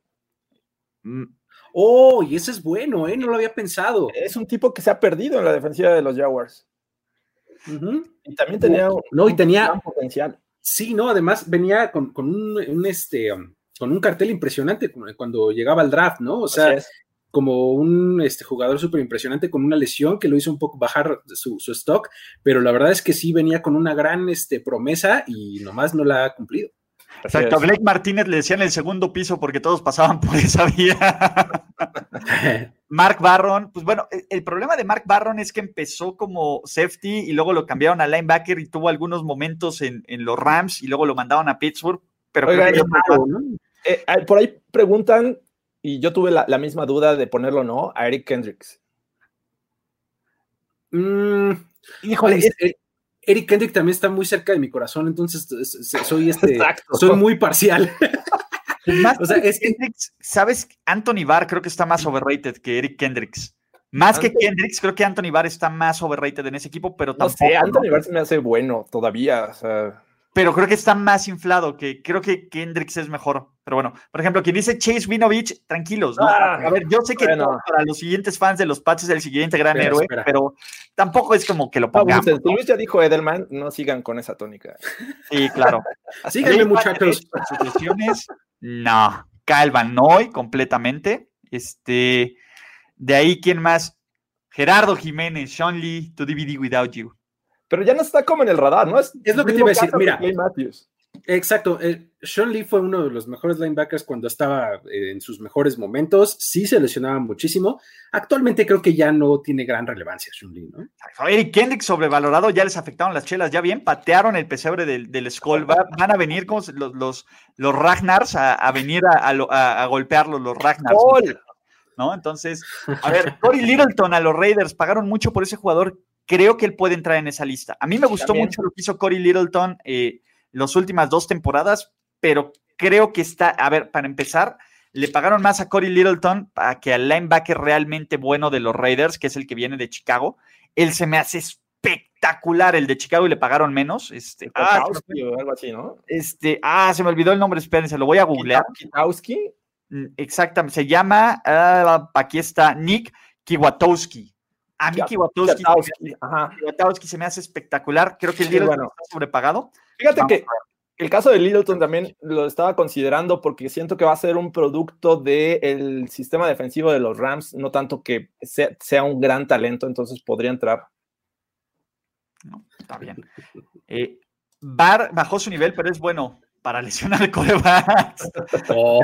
Mm. Oh, y ese es bueno, ¿eh? No lo había pensado. Es un tipo que se ha perdido en la defensiva de los Jaguars. Y también tenía, no, y tenía potencial. Sí, no, además venía con, un, este, um, con un cartel impresionante cuando llegaba al draft, ¿no? O sea, como un este, jugador súper impresionante con una lesión que lo hizo un poco bajar su, stock, pero la verdad es que sí venía con una gran este, promesa y nomás no la ha cumplido. Exacto, a Blake Martínez le decían el segundo piso porque todos pasaban por esa vía. Mark Barron, pues bueno, el, problema de Mark Barron es que empezó como safety y luego lo cambiaron a linebacker y tuvo algunos momentos en, los Rams y luego lo mandaron a Pittsburgh. Pero eh, por ahí preguntan y yo tuve la, misma duda de ponerlo no a Eric Kendricks. Mm, híjole, Eric Kendricks también está muy cerca de mi corazón, entonces soy este, soy muy parcial. o sea, es Kendricks, ¿sabes? Anthony Barr creo que está más overrated que Eric Kendricks. Más que Kendricks, creo que Anthony Barr está más overrated en ese equipo, pero tampoco. No sé, Anthony Barr se me hace bueno todavía. O sea pero creo que está más inflado, que creo que Kendricks es mejor. Pero bueno, por ejemplo, quien dice Chase Winovich, tranquilos, ¿no? Ah, a ver, yo sé que para los siguientes fans de los Pats es el siguiente gran héroe, pero tampoco es como que lo pongamos. Luis ya dijo Edelman, no sigan con esa tónica. Sí, claro. Síganme, muchachos. no. Calvan Noy, completamente. Este, de ahí, ¿quién más? Gerardo Jiménez, Sean Lee, To DVD Without You pero ya no está como en el radar, ¿no? Es, es lo que te iba a decir, mira. Exacto. Eh, Sean Lee fue uno de los mejores linebackers cuando estaba eh, en sus mejores momentos. Sí se lesionaba muchísimo. Actualmente creo que ya no tiene gran relevancia Sean Lee, ¿no? Eric Kendrick sobrevalorado, ya les afectaron las chelas, ya bien, patearon el pesebre del, del Skull. van a venir los, los, los Ragnars a, venir a, a, golpearlos, los Ragnars. ¿No? Entonces, a ver, Corey Littleton a los Raiders pagaron mucho por ese jugador. Creo que él puede entrar en esa lista. A mí me gustó mucho lo que hizo Corey Littleton. Eh, las últimas dos temporadas, pero creo que está, a ver, para empezar, le pagaron más a Corey Littleton para que al linebacker realmente bueno de los Raiders, que es el que viene de Chicago. Él se me hace espectacular el de Chicago y le pagaron menos. Este, ah, algo así, ¿no? Este, ah, se me olvidó el nombre, espérense, lo voy a googlear. Kitowski. Exactamente, se llama, ah, aquí está, Nick Kiwatowski. A mí Kiwatowski, se me hace espectacular. Creo que el día está sobrepagado. Fíjate que el caso de Littleton también lo estaba considerando porque siento que va a ser un producto del sistema defensivo de los Rams, no tanto que sea, un gran talento, entonces podría entrar. No, está bien. Eh, Bar bajó su nivel, pero es bueno para lesionar el corebacks. Oh.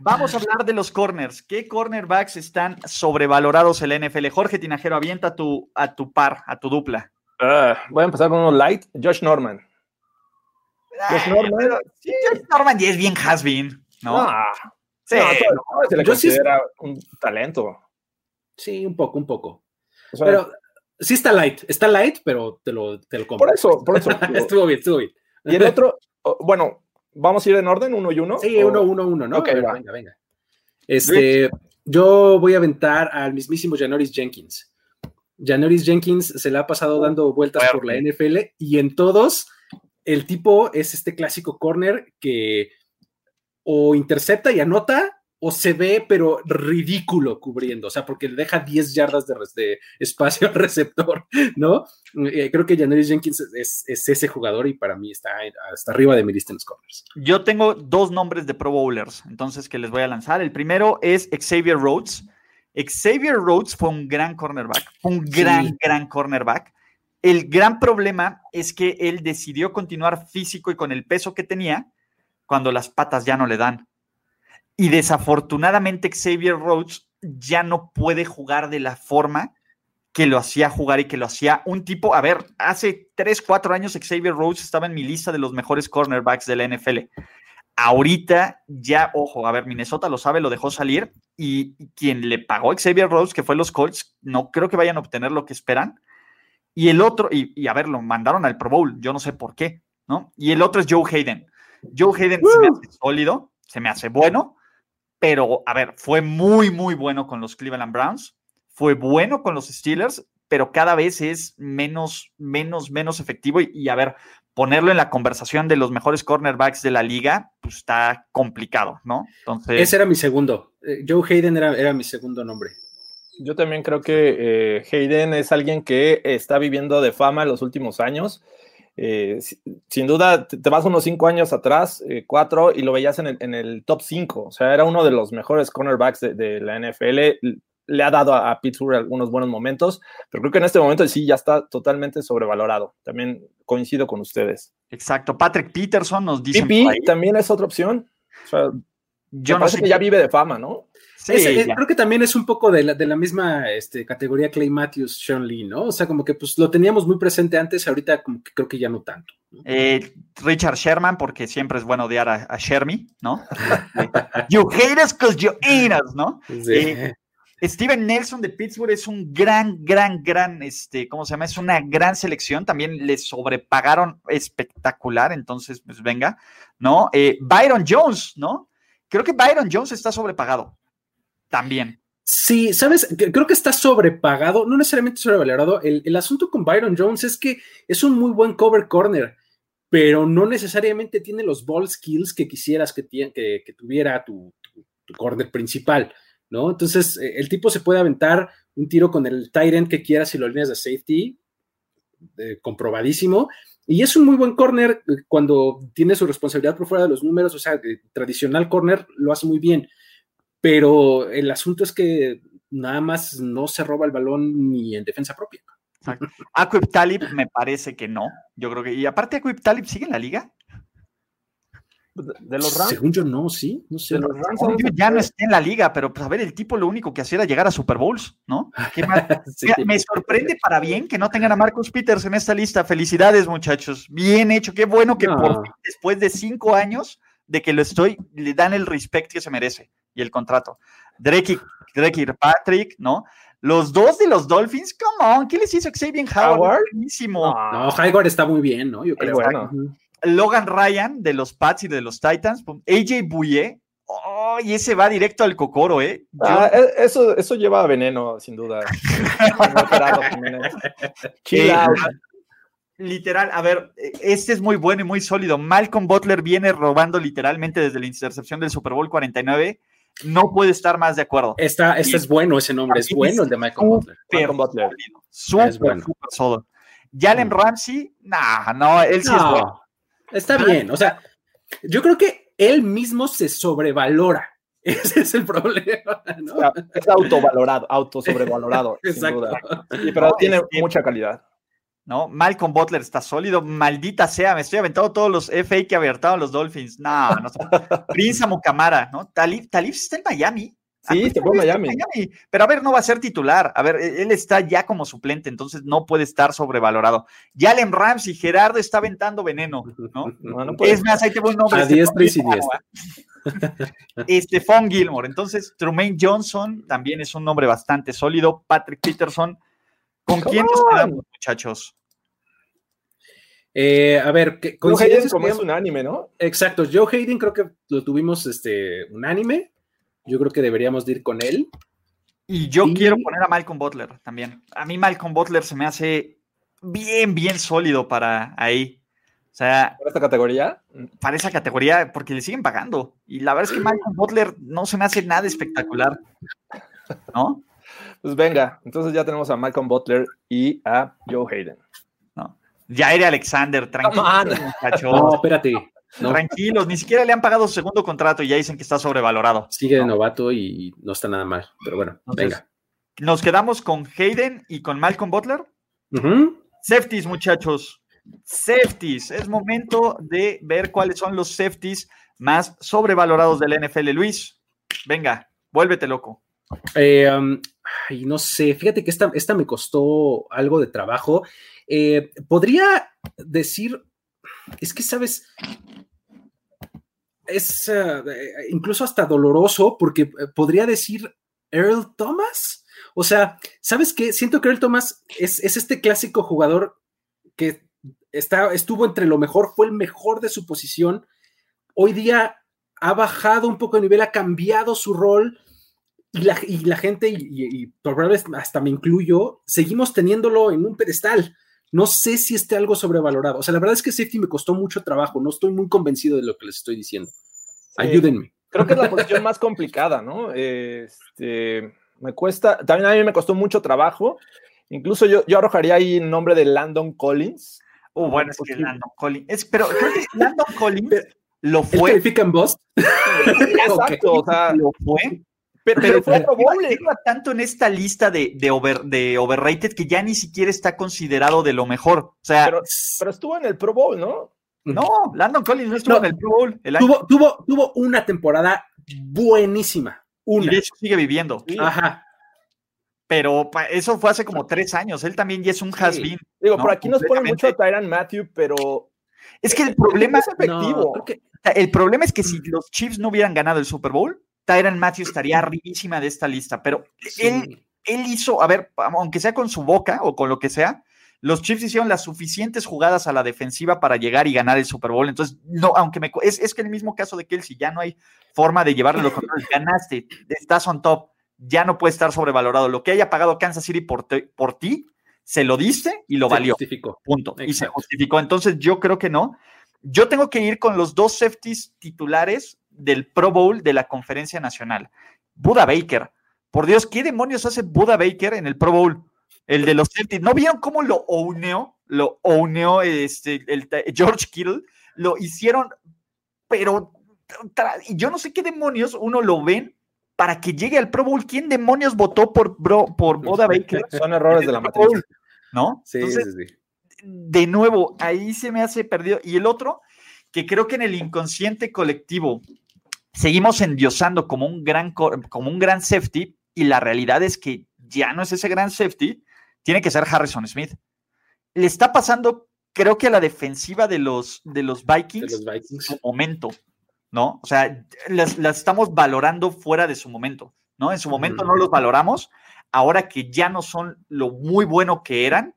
Vamos a hablar de los corners. ¿Qué cornerbacks están sobrevalorados en la NFL? Jorge Tinajero, avienta tu, a tu par, a tu dupla. Ah, voy a empezar con uno light. Josh Norman. Josh Norman. sí. Josh Norman ya es bien has-been, ¿no? Ah, sí, se le considera un talento. Sí, un poco, un poco. pero sí está light, está light, pero te lo, te lo compro. Por eso, por eso. estuvo bien, estuvo bien. Y el otro, bueno, ¿vamos a ir en orden, uno y uno? Sí, uno, uno, uno, ¿no? Ok, venga, venga. Este, yo voy a aventar al mismísimo Janoris Jenkins. Janoris Jenkins se le ha pasado dando vueltas por la NFL y en todos el tipo es este clásico corner que o intercepta y anota o se ve pero ridículo cubriendo, o sea, porque le deja 10 yardas de, espacio al receptor, ¿no? Eh, creo que Janoris Jenkins es, ese jugador y para mí está hasta arriba de mi lista en los corners. Yo tengo dos nombres de Pro Bowlers, entonces que les voy a lanzar. El primero es Xavier Rhodes Xavier Rhodes fue un gran cornerback, un gran, gran cornerback. El gran problema es que él decidió continuar físico y con el peso que tenía cuando las patas ya no le dan. Y desafortunadamente Xavier Rhodes ya no puede jugar de la forma que lo hacía jugar y que lo hacía un tipo, a ver, hace 3, 4 años Xavier Rhodes estaba en mi lista de los mejores cornerbacks de la NFL. Ahorita ya, ojo, a ver, Minnesota lo sabe, lo dejó salir y quien le pagó a Xavier Rose, que fue los Colts, no creo que vayan a obtener lo que esperan. Y el otro, y, a ver, lo mandaron al Pro Bowl, yo no sé por qué, ¿no? Y el otro es Joe Hayden. Joe Hayden se me hace sólido, se me hace bueno, pero a ver, fue muy, muy bueno con los Cleveland Browns, fue bueno con los Steelers, pero cada vez es menos, menos, menos efectivo. y a ver, ponerlo en la conversación de los mejores cornerbacks de la liga, pues está complicado, ¿no? Entonces... Ese era mi segundo. Eh, Joe Hayden era, mi segundo nombre. Yo también creo que eh, Hayden es alguien que está viviendo de fama en los últimos años. Eh, sin duda, te vas unos cinco años atrás, cuatro, y lo veías en el, top cinco. O sea, era uno de los mejores cornerbacks de, de la NFL le ha dado a, Pittsburgh algunos buenos momentos, pero creo que en este momento sí ya está totalmente sobrevalorado. También coincido con ustedes. Exacto. Patrick Peterson nos dice. PP también es otra opción. yo no sé que ya vive de fama, ¿no? Sí, creo que también es un poco de la, de la misma este, categoría Clay Matthews, Sean Lee, ¿no? O sea, como que pues lo teníamos muy presente antes, ahorita como que creo que ya no tanto. Eh, Richard Sherman, porque siempre es bueno odiar a, a Shermy, ¿no? you hate us because you ain't us, ¿no? Sí. Eh, Steven Nelson de Pittsburgh es un gran, gran, gran, este, ¿cómo se llama? Es una gran selección. También le sobrepagaron espectacular. Entonces, pues venga, ¿no? Eh, Byron Jones, ¿no? Creo que Byron Jones está sobrepagado. También. Sí, sabes, creo que está sobrepagado, no necesariamente sobrevalorado. El, asunto con Byron Jones es que es un muy buen cover corner, pero no necesariamente tiene los ball skills que quisieras que, que, tuviera tu corner principal. ¿No? Entonces, eh, el tipo se puede aventar un tiro con el Tyrant que quiera si lo alineas de safety, eh, comprobadísimo. Y es un muy buen corner eh, cuando tiene su responsabilidad por fuera de los números, o sea, tradicional corner lo hace muy bien. Pero el asunto es que nada más no se roba el balón ni en defensa propia. Aquip Talib me parece que no. Yo creo que. Y aparte, Aquip Talib sigue en la liga. De los Rams. Según yo, no, sí. No sé. los Rams, ya no está en la liga, pero pues a ver, el tipo lo único que hacía era llegar a Super Bowls, ¿no? Me sorprende para bien que no tengan a Marcus Peters en esta lista. Felicidades, muchachos. Bien hecho. Qué bueno que por después de cinco años de que lo estoy, le dan el respect que se merece y el contrato. Drake, Drake Patrick, ¿no? Los dos de los Dolphins, come on, ¿qué les hizo Xavier Howard? Howard? Buenísimo. No, Howard está muy bien, ¿no? Yo creo. Bueno. Logan Ryan de los Pats y de los Titans, AJ Bouye, oh, y ese va directo al cocoro, ¿eh? Ah, e, eso, eso lleva a veneno, sin duda. Literal, a ver, este es muy bueno y muy sólido. Malcolm Butler viene robando literalmente desde la intercepción del Super Bowl 49. No puede estar más de acuerdo. Esta, este es bueno ese nombre, es bueno el de Malcolm Butler. Malcolm Butler. Súper, súper sólido. Jalen mm. Ramsey, nah, no, él sí es bueno. Está bien, o sea, yo creo que él mismo se sobrevalora. Ese es el problema. ¿no? Es autovalorado, autosobrevalorado. Exacto. pero tiene mucha calidad. ¿no? Malcolm Butler está sólido, maldita sea, me estoy aventando todos los FA que aventaron los Dolphins. No, no. Prince Mucamara, ¿no? Talib, Talib está en Miami. Sí, se fue a Miami. Pero a ver, no va a ser titular. A ver, e-, él está ya como suplente, entonces no puede estar sobrevalorado. Jalen Ramsey, Gerardo está aventando veneno, ¿no? es más, ahí te voy nombre. A diestra y Stephon Gilmore. Entonces, Trumaine Johnson también es un nombre bastante sólido. Patrick Peterson. ¿Con quién nos quedamos, muchachos? Eh, a ver, Joe Hayden como es unánime, ¿no? Exacto, Joe Hayden creo que lo tuvimos este, unánime. Yo creo que deberíamos ir con él. Y yo quiero poner a Malcolm Butler también. A mí Malcolm Butler se me hace bien, bien sólido para ahí. O sea, ¿Para esta categoría? Para esa categoría, porque le siguen pagando. Y la verdad es que Malcolm Butler no se me hace nada espectacular. ¿No? Pues venga, entonces ya tenemos a Malcolm Butler y a Joe Hayden. No. Jair Alexander, tranquilo. No, espérate. Tranquilos, ni siquiera le han pagado su segundo contrato y ya dicen que está sobrevalorado. Sigue de novato y no está nada mal, pero bueno, venga. Nos quedamos con Hayden y con Malcolm Butler. Safeties, muchachos. Safeties. Es momento de ver cuáles son los safeties más sobrevalorados del NFL. Luis, venga, vuélvete loco. Eh, um, ay, no sé, fíjate que esta, esta me costó algo de trabajo. Eh, podría decir, es que sabes, es eh, incluso hasta doloroso porque eh, podría decir Earl Thomas. O sea, ¿sabes qué? Siento que Earl Thomas es, este clásico jugador que está, estuvo entre lo mejor, fue el mejor de su posición. Hoy día ha bajado un poco de nivel, ha cambiado su rol y la, gente, y, y probablemente hasta me incluyo, seguimos teniéndolo en un pedestal. No sé si esté algo sobrevalorado. O sea, la verdad es que safety me costó mucho trabajo. No estoy muy convencido de lo que les estoy diciendo. Ayúdenme. Creo que es la posición más complicada, ¿no? Este, me cuesta, también a mí me costó mucho trabajo. Incluso yo, yo arrojaría ahí el nombre de Landon Collins. Uh, bueno, es que Landon Collins. pero creo que Landon Collins lo fue. ¿El en Boss? Exacto, o sea, lo fue pero, fue Pro Bowl. tanto en esta lista de, de, over, de overrated que ya ni siquiera está considerado de lo mejor. O sea, pero, estuvo en el Pro Bowl, ¿no? No, Landon Collins no estuvo en el Pro Bowl. tuvo, tuvo, tuvo una temporada buenísima. Una. Y de hecho sigue viviendo. Ajá. Pero eso fue hace como tres años. Él también ya es un has-been. Digo, por aquí nos pone mucho a Tyran Matthew, pero. Es que el problema es efectivo. el problema es que si los Chiefs no hubieran ganado el Super Bowl, Tyron Matthew estaría arribísima de esta lista, pero él, él hizo, a ver, aunque sea con su boca o con lo que sea, los Chiefs hicieron las suficientes jugadas a la defensiva para llegar y ganar el Super Bowl. Entonces, no, aunque me es, es que en el mismo caso de Kelsey, ya no hay forma de llevarle los controles. Ganaste, estás on top, ya no puede estar sobrevalorado. Lo que haya pagado Kansas City por, por ti, se lo diste y lo valió. Justificó. Punto. Y se justificó. Entonces, yo creo que no. Yo tengo que ir con los dos safeties titulares del Pro Bowl de la Conferencia Nacional. Buda Baker. Por Dios, ¿qué demonios hace Buda Baker en el Pro Bowl? El de los Celtics. ¿No vieron cómo lo ouneó? Lo ouneó este, el, George Kittle. Lo hicieron, pero y yo no sé qué demonios uno lo ven para que llegue al Pro Bowl. ¿Quién demonios votó por, bro, por Boda Baker? Son errores de la matriz. ¿no? Sí, sí, sí. De nuevo, ahí se me hace perdido. Y el otro, que creo que en el inconsciente colectivo seguimos endiosando como un gran, como un gran safety, y la realidad es que ya no es ese gran safety, tiene que ser Harrison Smith. Le está pasando, creo que a la defensiva de los, de los Vikings, en su momento, ¿no? O sea, las, estamos valorando fuera de su momento, ¿no? En su momento no los valoramos, ahora que ya no son lo muy bueno que eran,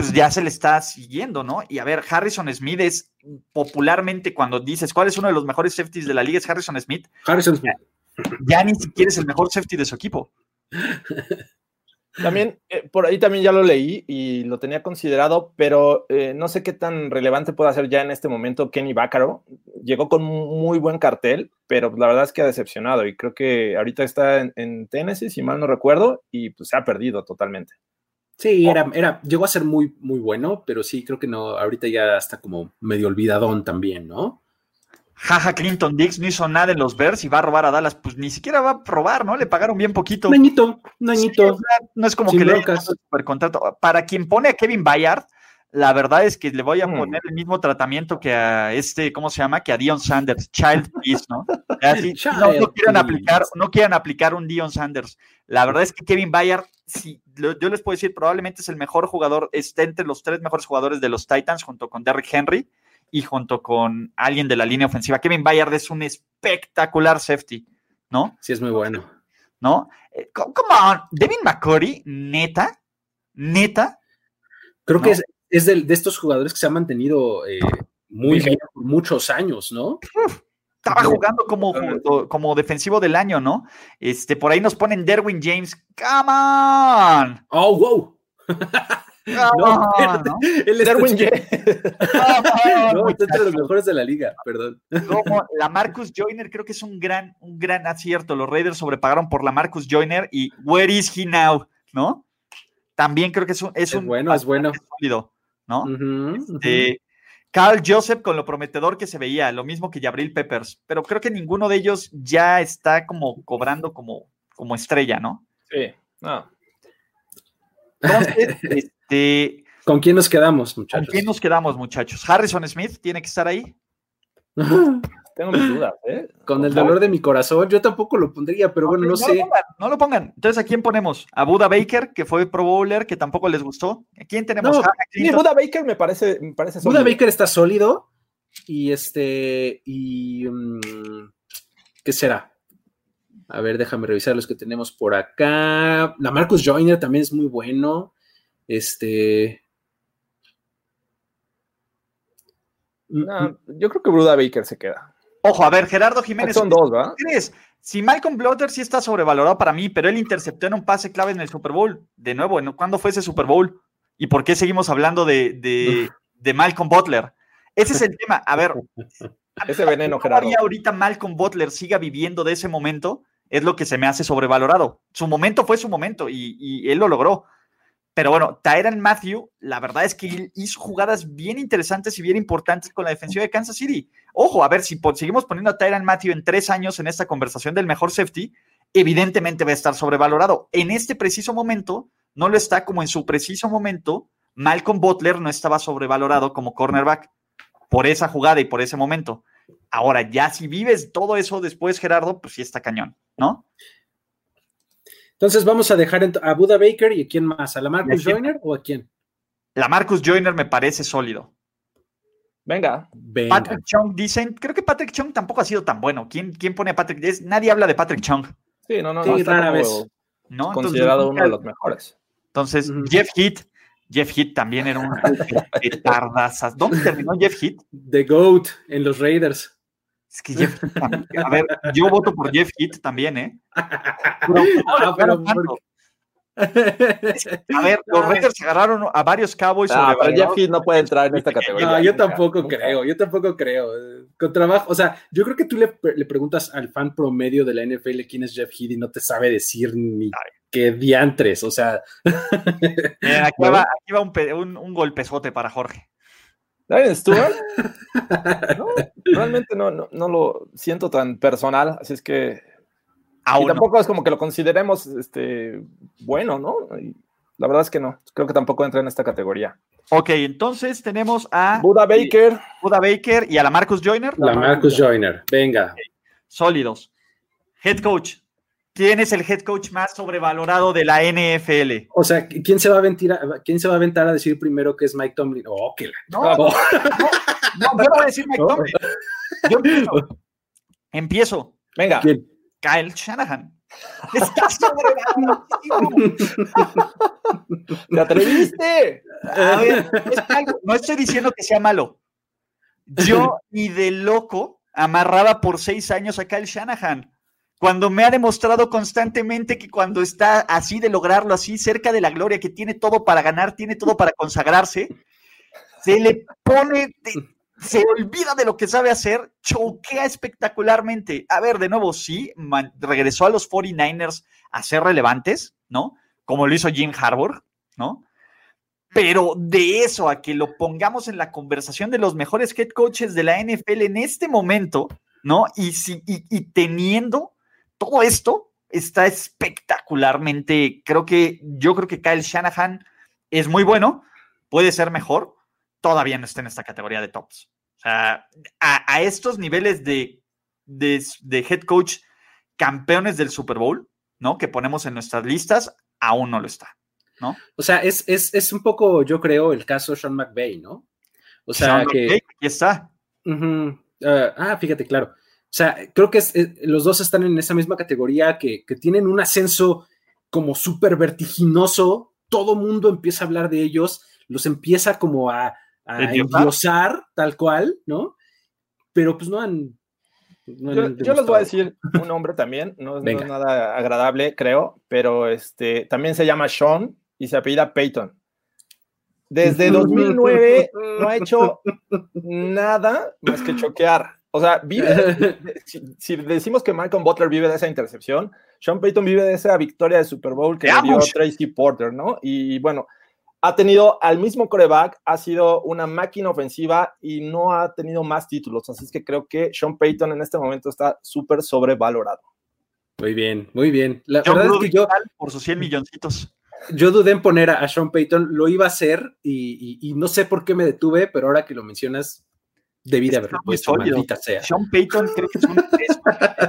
pues ya se le está siguiendo, ¿no? Y a ver, Harrison Smith es popularmente cuando dices cuál es uno de los mejores safeties de la liga, es Harrison Smith. Harrison Smith. Ya, ni siquiera es el mejor safety de su equipo. También, eh, por ahí también ya lo leí y lo tenía considerado, pero eh, no sé qué tan relevante puede ser ya en este momento Kenny Bácaro. Llegó con muy buen cartel, pero la verdad es que ha decepcionado y creo que ahorita está en, en Tennessee, si mal no recuerdo, y pues se ha perdido totalmente. Sí, oh. era, era, llegó a ser muy, muy bueno, pero sí, creo que no, ahorita ya está como medio olvidadón también, ¿no? Jaja, Clinton Dix no hizo nada en los Bears y va a robar a Dallas. Pues ni siquiera va a probar, ¿no? Le pagaron bien poquito. Nañito, nañito. no es como que le super contrato. Para quien pone a Kevin Bayard, la verdad es que le voy a hmm. poner el mismo tratamiento que a este, ¿cómo se llama? Que a Dion Sanders, Child Peace, ¿no? Así, no, no, quieren aplicar, no quieren aplicar un Dion Sanders. La verdad es que Kevin Bayard, sí, yo les puedo decir, probablemente es el mejor jugador, está entre los tres mejores jugadores de los Titans, junto con Derrick Henry y junto con alguien de la línea ofensiva. Kevin Bayard es un espectacular safety, ¿no? Sí, es muy bueno. ¿No? Eh, come on, Devin McCurry, neta, neta. Creo que es, es de, estos jugadores que se han mantenido eh, muy bien por muchos años, ¿no? Estaba jugando como, como defensivo del año, ¿no? Este, por ahí nos ponen Derwin James. ¡Come on! ¡Oh, wow! No, no, no. Derwin James. no, está entre los mejores de la liga, perdón. Como la Marcus Joyner, creo que es un gran, un gran acierto. Los Raiders sobrepagaron por la Marcus Joyner y where is he now? ¿No? También creo que es un, es, un bueno, es bueno. Sólido. ¿no? Este, Carl Joseph con lo prometedor que se veía, lo mismo que Jabril Peppers, pero creo que ninguno de ellos ya está como cobrando como, como estrella, ¿no? Sí, no. este, ¿Con quién nos quedamos, muchachos? ¿Con quién nos quedamos, muchachos? ¿Harrison Smith tiene que estar ahí? Tengo mis dudas, ¿eh? Con el dolor de mi corazón, yo tampoco lo pondría, pero bueno, no, sé. no lo pongan. Entonces, ¿a quién ponemos? ¿A Buda Baker, que fue Pro Bowler, que tampoco les gustó? ¿A quién tenemos? No, Buda Baker me parece, me parece sólido. Buda Baker está sólido. Y este. Y. Mm, ¿Qué será? A ver, déjame revisar los que tenemos por acá. La Marcus Joyner también es muy bueno. Este. yo creo que Buda Baker se queda. Ojo, a ver, Gerardo Jiménez. Son dos, ¿verdad? ¿Qué crees? Si Malcolm Blotter sí está sobrevalorado para mí, pero él interceptó en un pase clave en el Super Bowl. De nuevo, ¿cuándo fue ese Super Bowl? ¿Y por qué seguimos hablando de, de, Malcolm Butler? Ese es el tema. A ver. ese veneno, Gerardo. ahorita Malcolm Butler siga viviendo de ese momento es lo que se me hace sobrevalorado. Su momento fue su momento y, y él lo logró. Pero bueno, Tyron Matthew, la verdad es que hizo jugadas bien interesantes y bien importantes con la defensiva de Kansas City. Ojo, a ver, si seguimos poniendo a Tyron Matthew en tres años en esta conversación del mejor safety, evidentemente va a estar sobrevalorado. En este preciso momento, no lo está como en su preciso momento. Malcolm Butler no estaba sobrevalorado como cornerback por esa jugada y por ese momento. Ahora, ya si vives todo eso después, Gerardo, pues sí está cañón, ¿no? Entonces vamos a dejar a Buda Baker y a quién más, ¿a la Marcus Joyner o a quién? La Marcus Joyner me parece sólido. Venga. Patrick Chung dicen, creo que Patrick Chung tampoco ha sido tan bueno. ¿Quién, quién pone a Patrick? nadie habla de Patrick Chung. Sí, no, no, no. rara vez. ¿no? Considerado uno de los mejores. Entonces, Jeff Heath, Jeff Heath también era un tardazas. ¿Dónde terminó Jeff Heath? The GOAT en los Raiders. Es que Jeff, a ver, yo voto por Jeff Heath también, ¿eh? Ah, a ver, los Raiders agarraron a varios Cowboys. Ah, pero Jeff Heath no puede entrar en esta categoría. No, yo tampoco creo, yo tampoco creo. Con trabajo, o sea, yo creo que tú le, preguntas al fan promedio de la NFL quién es Jeff Heath y no te sabe decir ni qué diantres, o sea. aquí, va, aquí va un, un golpezote para Jorge. Darren Stewart, no, realmente no, no, lo siento tan personal, así es que y tampoco es como que lo consideremos este, bueno, ¿no? la verdad es que no. Creo que tampoco entra en esta categoría. Ok, entonces tenemos a Buda Baker. Buda Baker y a la Marcus Joyner. La, Marcus Joyner, venga. Sólidos. Head coach. ¿Quién es el head coach más sobrevalorado de la NFL? O sea, ¿quién se va a aventar, quién se va a, aventar a decir primero que es Mike Tomlin? Oh, que la... no, no, no, yo no voy a decir Mike Tomlin. Yo empiezo. empiezo. Venga. ¿Quién? Kyle Shanahan. Está ¡Te atreviste! A ver, no estoy diciendo que sea malo. Yo ni de loco amarraba por seis años a Kyle Shanahan. Cuando me ha demostrado constantemente que cuando está así de lograrlo, así cerca de la gloria, que tiene todo para ganar, tiene todo para consagrarse, se le pone, se olvida de lo que sabe hacer, choquea espectacularmente. A ver, de nuevo, sí, regresó a los 49ers a ser relevantes, ¿no? Como lo hizo Jim Harbour, ¿no? Pero de eso a que lo pongamos en la conversación de los mejores head coaches de la NFL en este momento, ¿no? Y, si, y, teniendo todo esto, está espectacularmente. Creo que yo creo que Kyle Shanahan es muy bueno, puede ser mejor, todavía no está en esta categoría de tops. O sea, a, estos niveles de, de, de, head coach campeones del Super Bowl, ¿no? Que ponemos en nuestras listas, aún no lo está. ¿no? O sea, es, es, un poco, yo creo, el caso Sean McVay, ¿no? O sea, que... aquí está. Ah, fíjate, claro. O sea, creo que los dos están en esa misma categoría que, tienen un ascenso como súper vertiginoso. Todo mundo empieza a hablar de ellos, los empieza como a, a endiosar, tal cual, ¿no? Pero pues no han. yo, les voy a decir un nombre también, no, no, es nada agradable, creo, pero este también se llama Sean y se apellida Peyton. Desde 2009 no ha hecho nada más que choquear. O sea, vive, si, decimos que Malcolm Butler vive de esa intercepción, Sean Payton vive de esa victoria de Super Bowl que le dio Tracy Porter, ¿no? Y bueno, ha tenido al mismo coreback, ha sido una máquina ofensiva y no ha tenido más títulos. Así es que creo que Sean Payton en este momento está súper sobrevalorado. Muy bien, muy bien. La verdad es que yo. Por sus 100 milloncitos yo dudé en poner a, Sean Payton, lo iba a hacer y, no sé por qué me detuve, pero ahora que lo mencionas, debí de haberlo puesto, maldita sea. Sean Payton creo que es,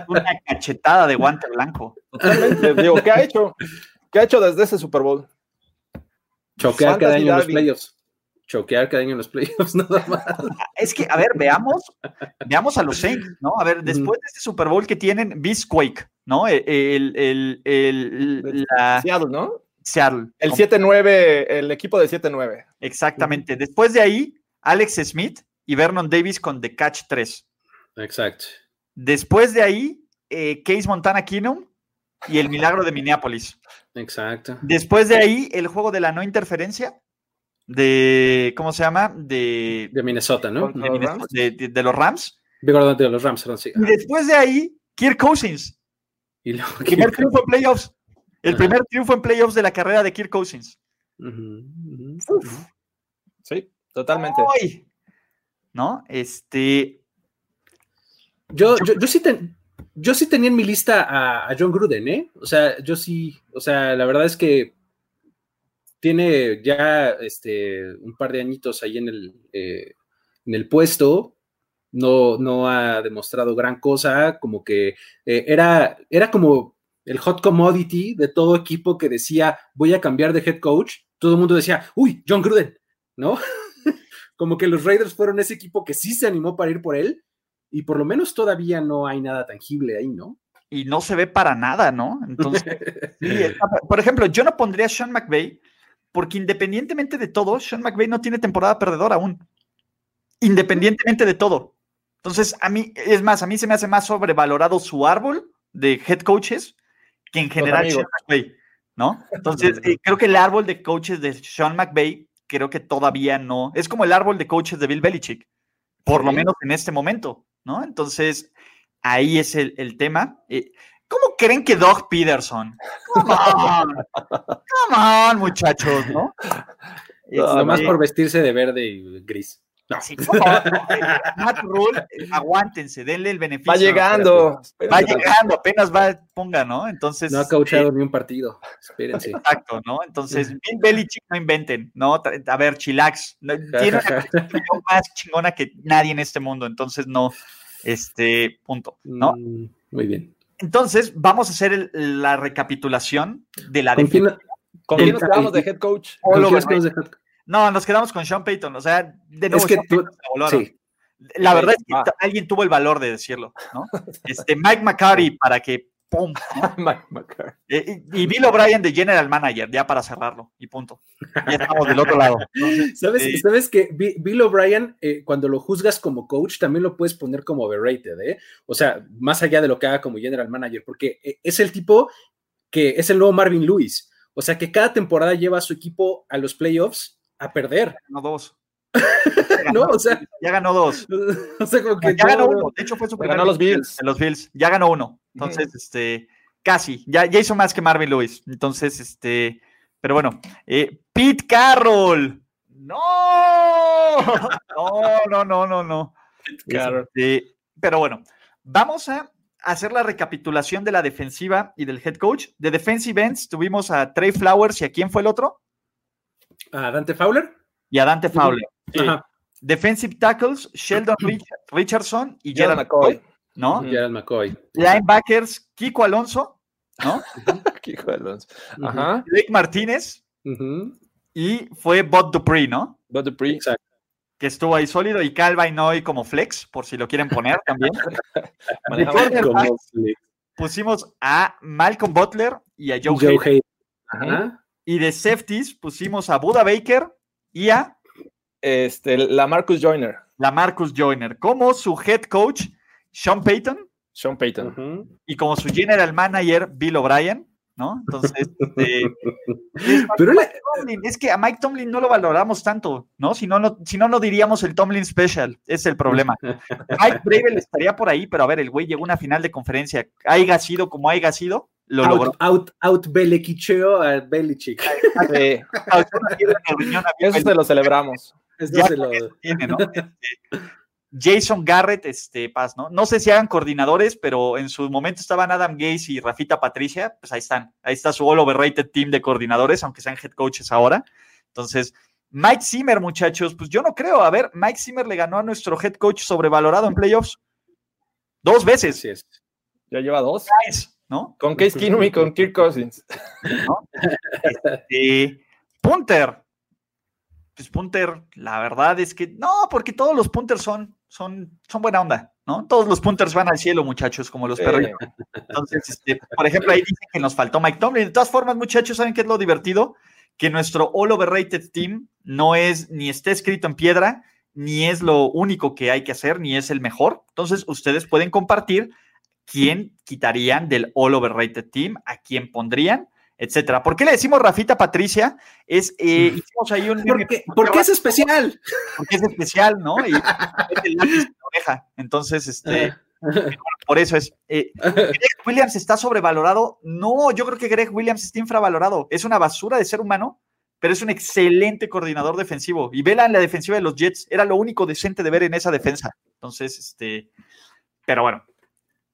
una cachetada de guante blanco. Totalmente, digo, ¿qué ha hecho? ¿Qué ha hecho desde ese Super Bowl? Choquear cada año en los playoffs. Choquear cada año en los playoffs, nada más. Es que, a ver, veamos, veamos a los Saints, ¿no? A ver, después de este Super Bowl que tienen, Bisquake, ¿no? El, el, el, la, Seattle, ¿no? Seattle. El 7-9, el equipo de 7-9. Exactamente. Después de ahí, Alex Smith y Vernon Davis con The Catch 3. Exacto. Después de ahí, eh, Case Montana Keenum y el milagro de Minneapolis. Exacto. Después de ahí, el juego de la no interferencia de, ¿cómo se llama? De, de Minnesota, ¿no? De, los Rams. De, los Rams. De los Rams, sí. Y después de ahí, Kirk Cousins. Y luego, primer triunfo en playoffs. El primer triunfo en playoffs de la carrera de Kirk Cousins. Sí, totalmente. ¿No? Este. Yo, yo, sí yo sí tenía en mi lista a, John Gruden, ¿eh? O sea, yo sí, o sea, la verdad es que tiene ya este, un par de añitos ahí en el, eh, en el puesto. No, no ha demostrado gran cosa, como que eh, era, era como el hot commodity de todo equipo que decía voy a cambiar de head coach, todo el mundo decía, uy, John Gruden, ¿no? Como que los Raiders fueron ese equipo que sí se animó para ir por él y por lo menos todavía no hay nada tangible ahí, ¿no? Y no se ve para nada, ¿no? Entonces, por ejemplo, yo no pondría a Sean McVay porque independientemente de todo, Sean McVay no tiene temporada perdedora aún. Independientemente de todo. Entonces, a mí, es más, a mí se me hace más sobrevalorado su árbol de head coaches que en general Sean McVay, ¿no? Entonces, eh, creo que el árbol de coaches de Sean McVay, creo que todavía no, es como el árbol de coaches de Bill Belichick, por lo menos en este momento, ¿no? Entonces, ahí es el, tema. Eh, ¿Cómo creen que Doug Peterson? Come on, come on muchachos, ¿no? Nomás por vestirse de verde y gris. Matt Rule, aguántense, denle el beneficio. Va llegando. Va llegando, apenas va, ponga, ¿no? Entonces. No ha cauchado eh, ni un partido. Espérense. Exacto, ¿no? Entonces, Bill Belichick no inventen, ¿no? A ver, chilax. Tiene una más chingona que nadie en este mundo, entonces no. Este, punto, ¿no? Mm, muy bien. Entonces, vamos a hacer la recapitulación de la defensa. ¿Con quién nos quedamos de head coach? No, nos quedamos con Sean Payton. O sea, de nuevo, es que tú, La verdad es que ah. alguien tuvo el valor de decirlo, ¿no? Este, Mike McCarty para que ¡pum! Mike McCarty. Eh, y, Bill O'Brien de General Manager, ya para cerrarlo, y punto. Ya estamos del otro lado. ¿Sabes, eh, ¿Sabes que Bill O'Brien, eh, cuando lo juzgas como coach, también lo puedes poner como overrated, ¿eh? O sea, más allá de lo que haga como General Manager, porque es el tipo que es el nuevo Marvin Lewis. O sea, que cada temporada lleva a su equipo a los playoffs a perder. Ganó dos. no, o sea, ya ganó dos. O sea, como que ya ganó uno. De hecho, fue su primer ganó los Bills. En los Bills. Ya ganó uno. Entonces, este, casi. Ya, ya hizo más que Marvin Lewis. Entonces, este, pero bueno. Eh, Pete Carroll. No. No, no, no, no, no. Pete Carroll. Este, pero bueno, vamos a hacer la recapitulación de la defensiva y del head coach. De defensive ends tuvimos a Trey Flowers y a quién fue el otro? ¿A Dante Fowler? Y a Dante Fowler. Defensive tackles, Sheldon Richardson y Gerald McCoy. ¿No? Gerald McCoy. Linebackers, Kiko Alonso, ¿no? Kiko Alonso. Ajá. Blake Martínez. Y fue Bob Dupree, ¿no? Bob Dupree. Exacto. Que estuvo ahí sólido. Y Calva y Noy como flex, por si lo quieren poner también. pusimos a Malcolm Butler y a Joe, Joe Hayden. Ajá. Y de safeties pusimos a Buda Baker y a este, la Marcus Joyner. La Marcus Joyner, como su head coach, Sean Payton. Sean Payton. Y como su general manager, Bill O'Brien. ¿no? Entonces, este, es, que a Mike Tomlin no lo valoramos tanto, ¿no? Si no, no, si no, no diríamos el Tomlin Special, es el problema. Mike Bravel estaría por ahí, pero a ver, el güey llegó a una final de conferencia, haya sido como haya sido, lo out, logró. Out, out Belichicheo a Belichick. Eso se lo celebramos. Eso se lo... Tiene, ¿no? Este, Jason Garrett, este, Paz, ¿no? No sé si hagan coordinadores, pero en su momento estaban Adam Gaze y Rafita Patricia, pues ahí están. Ahí está su all overrated team de coordinadores, aunque sean head coaches ahora. Entonces, Mike Zimmer, muchachos, pues yo no creo. A ver, Mike Zimmer le ganó a nuestro head coach sobrevalorado en playoffs. Dos veces. Ya lleva dos. ¿No? Con Case Keenum y con Kirk Cousins. ¿no? Este, punter. Pues punter, la verdad es que no, porque todos los punters son, son, son buena onda, ¿no? Todos los punters van al cielo, muchachos, como los perros. Entonces, este, por ejemplo, ahí dicen que nos faltó Mike Tomlin. De todas formas, muchachos, ¿saben qué es lo divertido? Que nuestro all overrated team no es ni está escrito en piedra, ni es lo único que hay que hacer, ni es el mejor. Entonces, ustedes pueden compartir quién quitarían del all overrated team, a quién pondrían, etcétera. ¿Por qué le decimos Rafita Patricia? Es, eh, hicimos ahí un... ¿Por qué, es especial? Porque es especial, ¿no? Y es el lápiz de oreja. Entonces, este... por eso es. Eh, Greg Williams está sobrevalorado. No, yo creo que Greg Williams está infravalorado. Es una basura de ser humano, pero es un excelente coordinador defensivo. Y vela en la defensiva de los Jets. Era lo único decente de ver en esa defensa. Entonces, este. Pero bueno,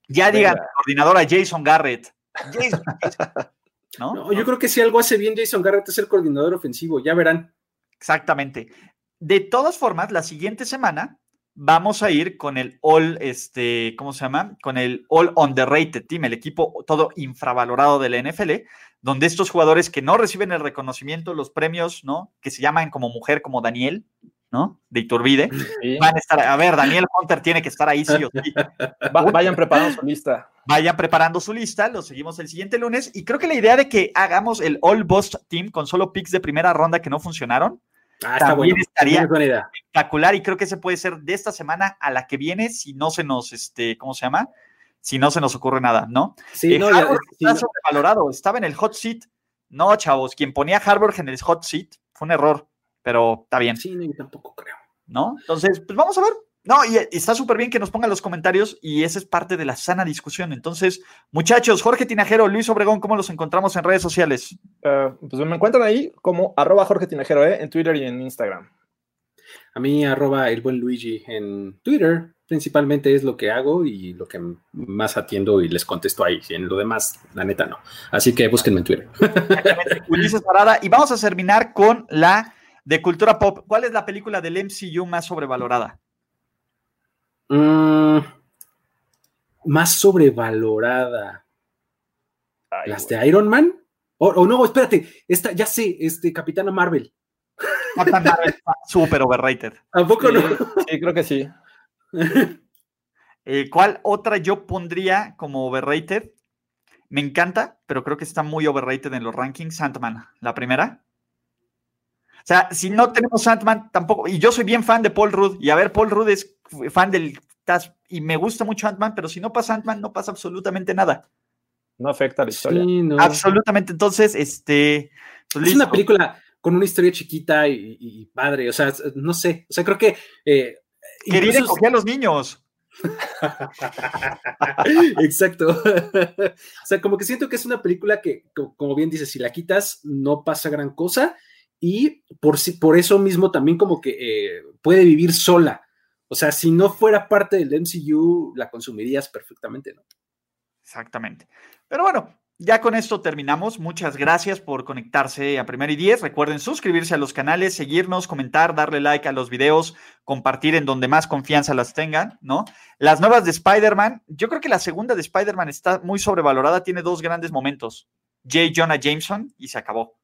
ya digan, coordinadora Jason Garrett. ¿no? Yo creo que si algo hace bien Jason Garrett es el coordinador ofensivo, ya verán. Exactamente. De todas formas, la siguiente semana vamos a ir con el All, este, ¿cómo se llama? Con el All Underrated Team, el equipo todo infravalorado de la NFL, donde estos jugadores que no reciben el reconocimiento, los premios, ¿no? Que se llaman como mujer, como Daniel, ¿no? De Iturbide. Van a estar, a ver, Daniel Hunter tiene que estar ahí sí o sí. vayan preparando su lista. Vayan preparando su lista, lo seguimos el siguiente lunes. Y creo que la idea de que hagamos el All Boss Team con solo picks de primera ronda que no funcionaron, ah, también estaría espectacular. Y creo que ese puede ser de esta semana a la que viene, si no se nos, este, ¿cómo se llama? Si no se nos ocurre nada, ¿no? Sí, eh, no, está sobrevalorado, estaba en el hot seat. No, chavos, quien ponía a Harvard en el hot seat fue un error pero está bien. Sí, yo tampoco creo. ¿No? Entonces, pues vamos a ver. No, y, está súper bien que nos pongan los comentarios y esa es parte de la sana discusión. Entonces, muchachos, Jorge Tinajero, Luis Obregón, ¿cómo los encontramos en redes sociales? Eh, pues me encuentran ahí como arroba Jorge Tinajero, eh, en Twitter y en Instagram. A mí, arroba el buen Luigi en Twitter, principalmente es lo que hago y lo que más atiendo y les contesto ahí. En lo demás, la neta no. Así que búsquenme en Twitter. Ulises Parada. Y vamos a terminar con la de cultura pop. ¿Cuál es la película del MCU más sobrevalorada? Mm, más sobrevalorada. ¿Las de Iron Man? O no, espérate, esta, ya sé, este, Capitana Marvel. Capitana Marvel, super overrated. ¿Tampoco no? Sí, creo que sí. Eh, ¿Cuál otra yo pondría como overrated? Me encanta, pero creo que está muy overrated en los rankings. Sandman, la primera. O sea, si no tenemos Sandman, tampoco. Y yo soy bien fan de Paul Rudd. Y a ver, Paul Rudd es fan del y me gusta mucho Ant-Man, pero si no pasa Ant-Man, no pasa absolutamente nada. No afecta a la historia. Absolutamente. Entonces, este. Pues es una película con una historia chiquita y, padre. O sea, no sé. O sea, creo que. Eh, Quería a los niños. Exacto. o sea, como que siento que es una película que, como bien dices, si la quitas, no pasa gran cosa. Y por, por eso mismo también como que eh, puede vivir sola. O sea, si no fuera parte del MCU, la consumirías perfectamente, ¿no? Exactamente. Pero bueno, ya con esto terminamos. Muchas gracias por conectarse a Primero y Diez. Recuerden suscribirse a los canales, seguirnos, comentar, darle like a los videos, compartir en donde más confianza las tengan, ¿no? Las nuevas de Spider-Man, yo creo que la segunda de Spider-Man está muy sobrevalorada, tiene dos grandes momentos. J. Jonah Jameson y se acabó.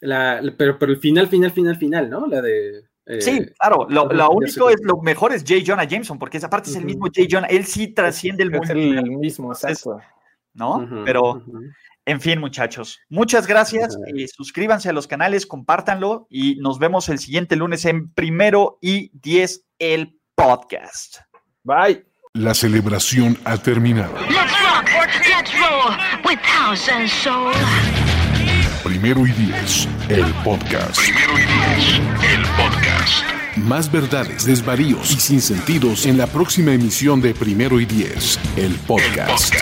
La, pero, pero el final, final, final, final, ¿no? La de sí, eh, claro, lo, único es, lo mejor es J. Jonah Jameson, porque esa parte es el mismo J. Jonah, él sí trasciende el mundo. el mismo, exacto. ¿No? Pero, en fin, muchachos, muchas gracias. Eh, suscríbanse a los canales, compártanlo y nos vemos el siguiente lunes en primero y diez el podcast. Bye. La celebración ha terminado. Primero y diez, el podcast. Primero y diez, el podcast. Más verdades, desvaríos y sin sentidos en la próxima emisión de Primero y Diez, el podcast.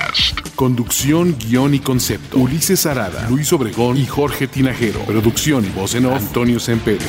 Conducción, guion y concepto. Ulises Arada, Luis Obregón y Jorge Tinajero. Producción y voz en off, Antonio Sempere.